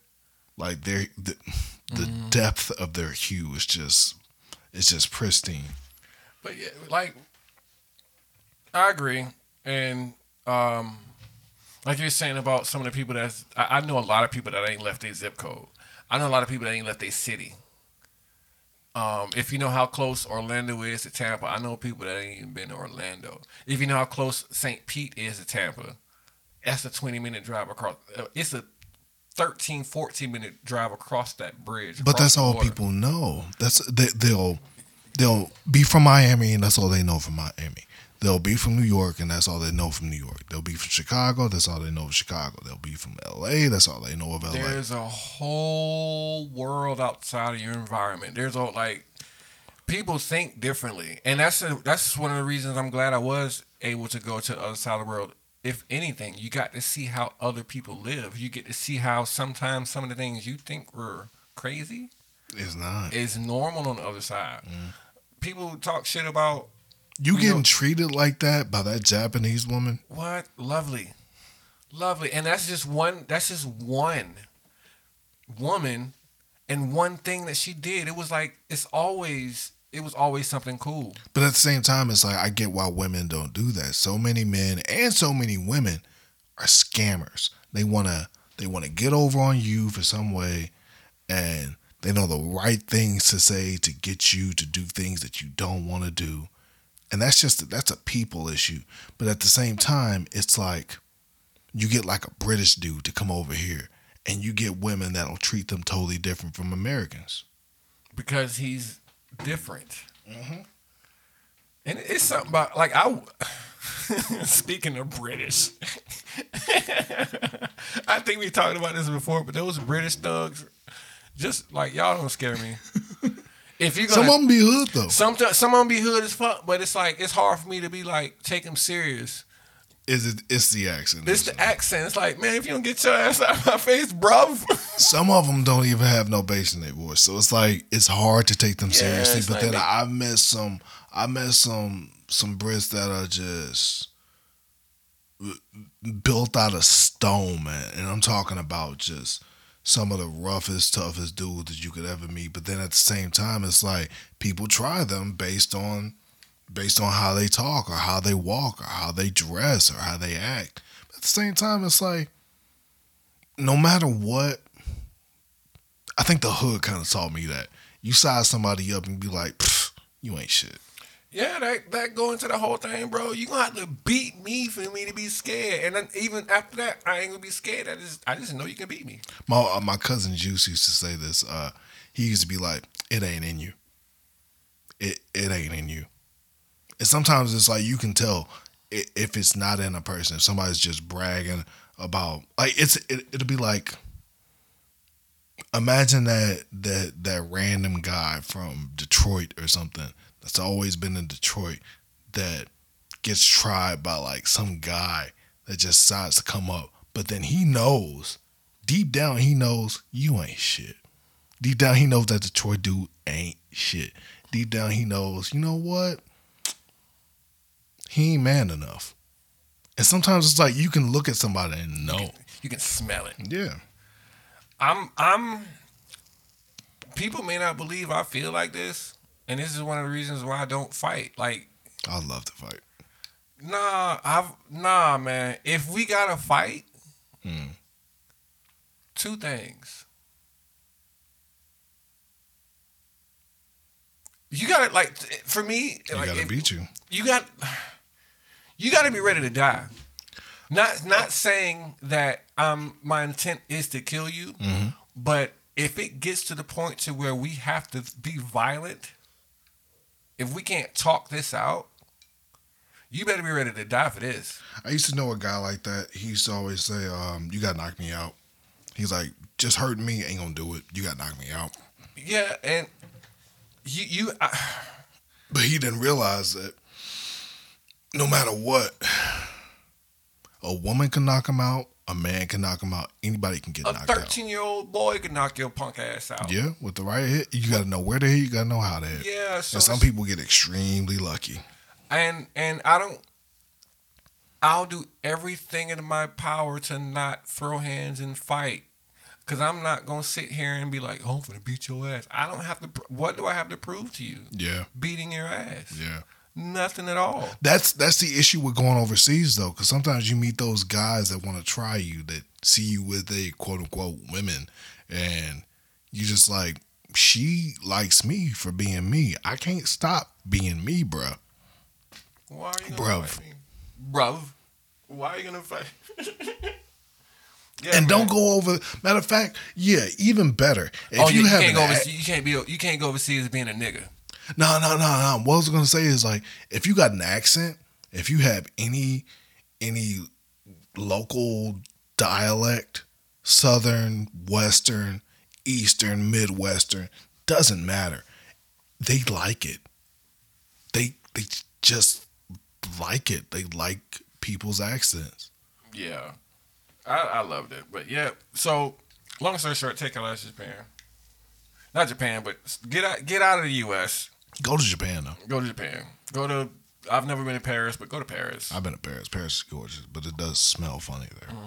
like they're the, the Mm-hmm. depth of their hue is just it's just pristine But yeah, like I agree, and um, like you're saying about some of the people that's I, I know a lot of people that ain't left their zip code. I know a lot of people that ain't left their city. Um, if you know how close Orlando is to Tampa, I know people that ain't even been to Orlando. If you know how close St. Pete is to Tampa, that's a 20 minute drive across. uh, It's a 13, 14 minute drive across that bridge. But that's all water. people know. That's they, they'll they'll be from Miami and that's all they know from Miami. They'll be from New York and that's all they know from New York. They'll be from Chicago, that's all they know of Chicago. They'll be from LA, that's all they know of LA. There's a whole world outside of your environment. There's a like people think differently, and that's a, that's one of the reasons I'm glad I was able to go to the other side of the world. If anything, you got to see how other people live. You get to see how sometimes some of the things you think were crazy is not. is normal on the other side. Mm. People talk shit about You you getting know- treated like that by that Japanese woman? What? Lovely. Lovely. And that's just one that's just one woman and one thing that she did. It was like it's always it was always something cool. But at the same time, it's like I get why women don't do that. So many men and so many women are scammers. They wanna they wanna get over on you for some way, and they know the right things to say to get you to do things that you don't want to do, and that's just that's a people issue. But at the same time, it's like you get like a British dude to come over here, and you get women that'll treat them totally different from Americans. Because he's different. Mm-hmm. And it's something about like I speaking of British. I think we talked about this before, but those British thugs just like y'all don't scare me. If you Some of them be hood though. Some some of them be hood as fuck, but it's like it's hard for me to be like take them serious. Is it? It's the accent. It's the accent. It's like, man, if you don't get your ass out of my face, bruv. Some of them don't even have no bass in their voice, so it's like it's hard to take them Yeah, seriously. But like then they- I met some, I met some some Brits that are just built out of stone, man. And I'm talking about just some of the roughest, toughest dudes that you could ever meet. But then at the same time, it's like people try them based on based on how they talk or how they walk or how they dress or how they act. But at the same time, it's like no matter what, I think the hood kind of taught me that. You size somebody up and be like, you ain't shit. yeah, that that go into the whole thing, bro. You gonna have to beat me for me to be scared, and then even after that, I ain't gonna be scared. I just I just know you can beat me. My uh, my cousin Juice used to say this. Uh, he used to be like, "It ain't in you. It it ain't in you." And sometimes it's like you can tell if it's not in a person. If somebody's just bragging about like it's it, it'll be like imagine that that that random guy from Detroit or something that's always been in Detroit that gets tried by like some guy that just decides to come up, but then he knows deep down he knows you ain't shit. Deep down he knows that Detroit dude ain't shit. Deep down he knows, you know what? He ain't man enough. And sometimes it's like you can look at somebody and know. You can smell it. Yeah. I'm I'm. People may not believe I feel like this, and this is one of the reasons why I don't fight. Like, I'd love to fight. nah, I've nah, man. If we gotta fight, Hmm. two things. You gotta like for me. I like, gotta if- beat you. you got you got to be ready to die. Not not saying that um my intent is to kill you, Mm-hmm. but if it gets to the point to where we have to be violent, if we can't talk this out, you better be ready to die for this. I used to know a guy like that. He used to always say, um, "You gotta knock me out." He's like, "Just hurting me ain't gonna do it. You gotta knock me out." Yeah, and you you I, But he didn't realize that no matter what, a woman can knock him out, a man can knock him out, anybody can get a knocked out. A thirteen year old boy can knock your punk ass out. Yeah, with the right hit, you gotta know where to hit, you gotta know how to hit. Yeah, so and some people get extremely lucky. and and I don't. I'll do everything in my power to not throw hands and fight, because I'm not gonna sit here and be like, "Oh, I'm gonna beat your ass." I don't have to. What do I have to prove to you? Yeah, Beating your ass? yeah. Nothing at all. That's that's the issue with going overseas though, because sometimes you meet those guys that want to try you, that see you with a quote unquote women, and you just like, she likes me for being me. I can't stop being me, bruh. Why are you gonna Bruv. fight me? Bruv. Why are you gonna fight? yeah, and don't go over. Matter of fact, yeah, even better. If oh, you you, have can't go overseas. You can't be. You can't go overseas being a nigga. No, no, no, no. What I was gonna say is like, if you got an accent, if you have any any local dialect, southern, western, eastern, midwestern, doesn't matter. They like it. They they just like it. They like people's accents. Yeah, I, I loved it. But yeah, so long story short, take your last Japan. Not Japan, but get out get out of the U.S. Go to Japan though. Go to Japan. Go to. I've never been to Paris, but go to Paris. I've been to Paris. Paris is gorgeous, but it does smell funny there.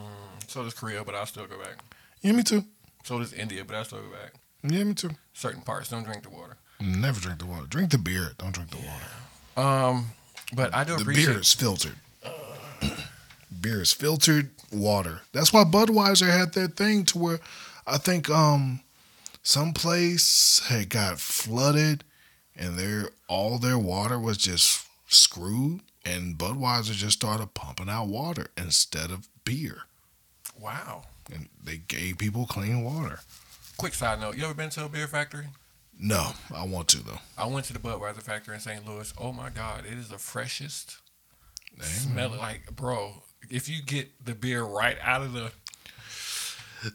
So does Korea, but I'll still go back. Yeah, me too. So does India, but I'll still go back. Yeah, me too. Certain parts don't drink the water. Never drink the water. Drink the beer. Don't drink the water. Um, but I do The appreciate. beer is filtered. beer is filtered water. That's why Budweiser had that thing to where I think um some place had got flooded and their all their water was just screwed and Budweiser just started pumping out water instead of beer. Wow. And they gave people clean water. Quick side note: You ever been to a beer factory? No, I want to though. I went to the Budweiser factory in St. Louis. Oh my God, it is the freshest. Dang. Smell it like, bro. If you get the beer right out of the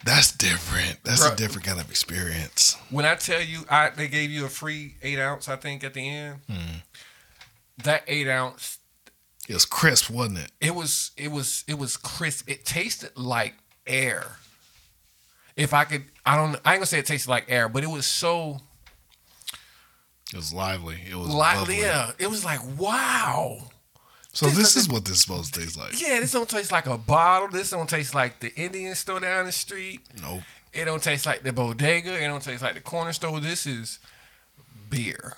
That's different. That's a different kind of experience. when I tell you, I they gave you a free eight ounce, I think, at the end. Hmm. That eight ounce, It was crisp, wasn't it? it was it was it was crisp. It tasted like air. If I could, I don't. I ain't gonna say it tasted like air, but it was so It was lively. It was lively. Yeah, it was like wow. So This this is what this is supposed to taste like. Yeah, this don't taste like a bottle. This don't taste like the Indian store down the street. Nope. It don't taste like the bodega. It don't taste like the corner store. This is beer.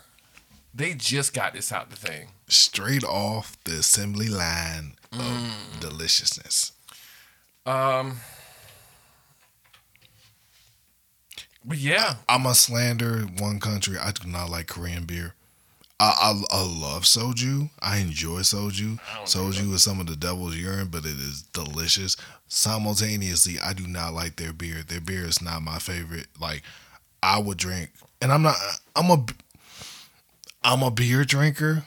They just got this out the thing. Straight off the assembly line of Mm. deliciousness. Um, but yeah, I'm a slander one country. I do not like Korean beer. I, I, I love soju. I enjoy soju. I Soju is some of the devil's urine, but it is delicious. Simultaneously, I do not like their beer. Their beer is not my favorite. Like I would drink, and I'm not. I'm a. I'm a beer drinker,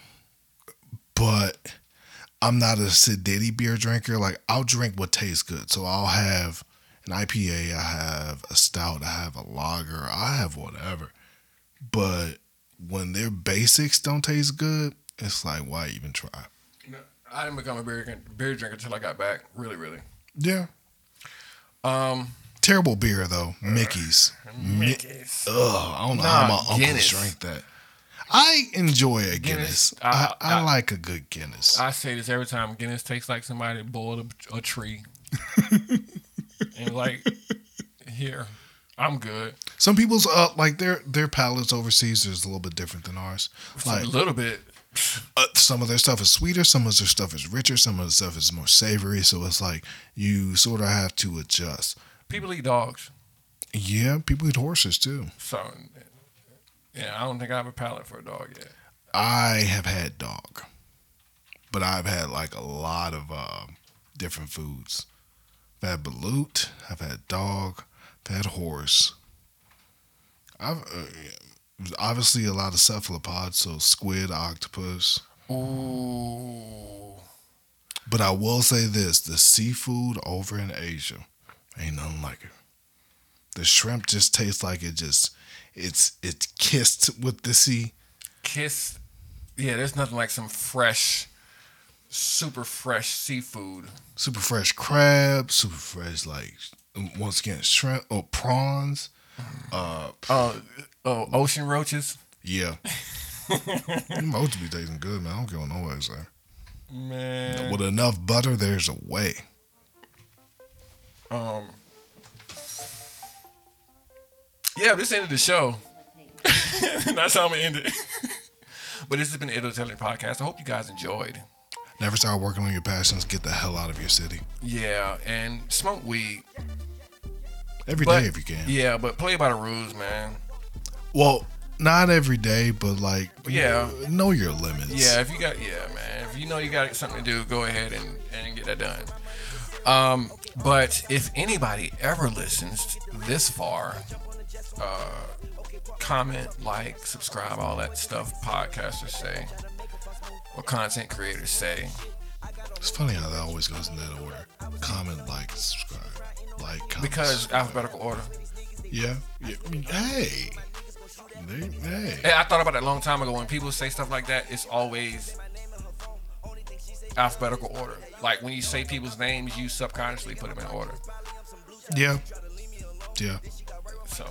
but I'm not a Siditi beer drinker. Like I'll drink what tastes good. So I'll have an IPA, I have a stout, I have a lager, I have whatever. But when their basics don't taste good, it's like why even try? I didn't become a beer beer drinker until I got back. Really, really. Yeah. Um, Terrible beer though. Mickey's. Mi- Mickey's. Ugh, I don't know Nah, how my uncles Guinness. drink that. I enjoy a Guinness. Guinness, I, I- I, I- like a good Guinness. I say this every time. Guinness tastes like somebody boiled a, a tree. and like, here, I'm good. Some people's uh like their their palates overseas is a little bit different than ours. Like a little bit. uh, some of their stuff is sweeter, some of their stuff is richer, some of the stuff is more savory. So it's like you sort of have to adjust. People eat dogs, Yeah, people eat horses too. so yeah, I don't think I have a palate for a dog yet. I have had dog, but I've had like a lot of uh, different foods. I've had balut, I've had dog, I've horse. I've uh, obviously a lot of cephalopods, so squid, octopus. Ooh, But I will say this: the seafood over in Asia ain't nothing like it. The shrimp just tastes like it just it's it's kissed with the sea. kiss. Yeah, there's nothing like some fresh, super fresh seafood. super fresh crab, super fresh like once again shrimp or prawns. Uh, uh oh, ocean roaches. yeah, most be tasting good, man. I don't care what say. Man, With enough butter, there's a way. um, yeah, this ended the show. That's how I'm gonna end it. but this has been the Italy Podcast. I hope you guys enjoyed. Never start working on your passions. Get the hell out of your city Yeah, and smoke weed. every day But if you can. yeah, but play by the rules, man. Well, not every day, but like Yeah. know your limits. Yeah, if you got yeah, man. If you know you got something to do, go ahead and, and get that done. Um, but if anybody ever listens this far, uh, comment, like, subscribe, all that stuff podcasters say or content creators say. It's funny how that always goes in that order. Comment, like, subscribe, like, comment, Because alphabetical order. yeah, yeah. I mean, hey, they, hey. Hey, I thought about that a long time ago. When people say stuff like that, it's always alphabetical order. Like when you say people's names, you subconsciously put them in order. Yeah. Yeah. So,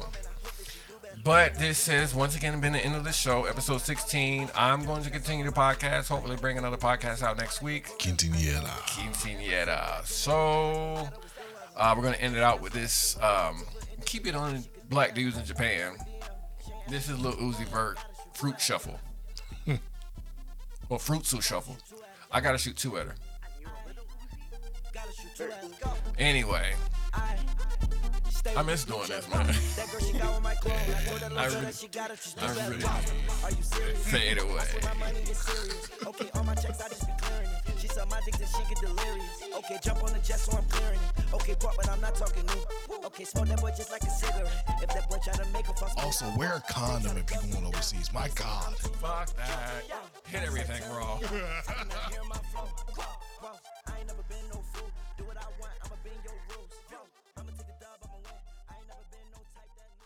but this has once again been the end of the show, episode 16. I'm going to continue the podcast. Hopefully, bring another podcast out next week. Quinceañera. Quinceañera. So, uh, we're going to end it out with this. Um, keep it on Black Dudes in Japan. This is Lil Uzi Vert, Fruit Shuffle. or Futsal Shuffle. I got to shoot two at her. Anyway. I miss doing this, man. I really, I really fade away. Okay, all my checks, I just be clearing it. She said my dick that she get delirious. Okay, jump on the jet, so I'm clearing it. Okay, pop, but I'm not talking new. Okay, smoke that boy just like a cigarette. If that boy try to make a fuss, Also, wear a condom if you're going overseas. My God. Fuck that. Hit everything raw.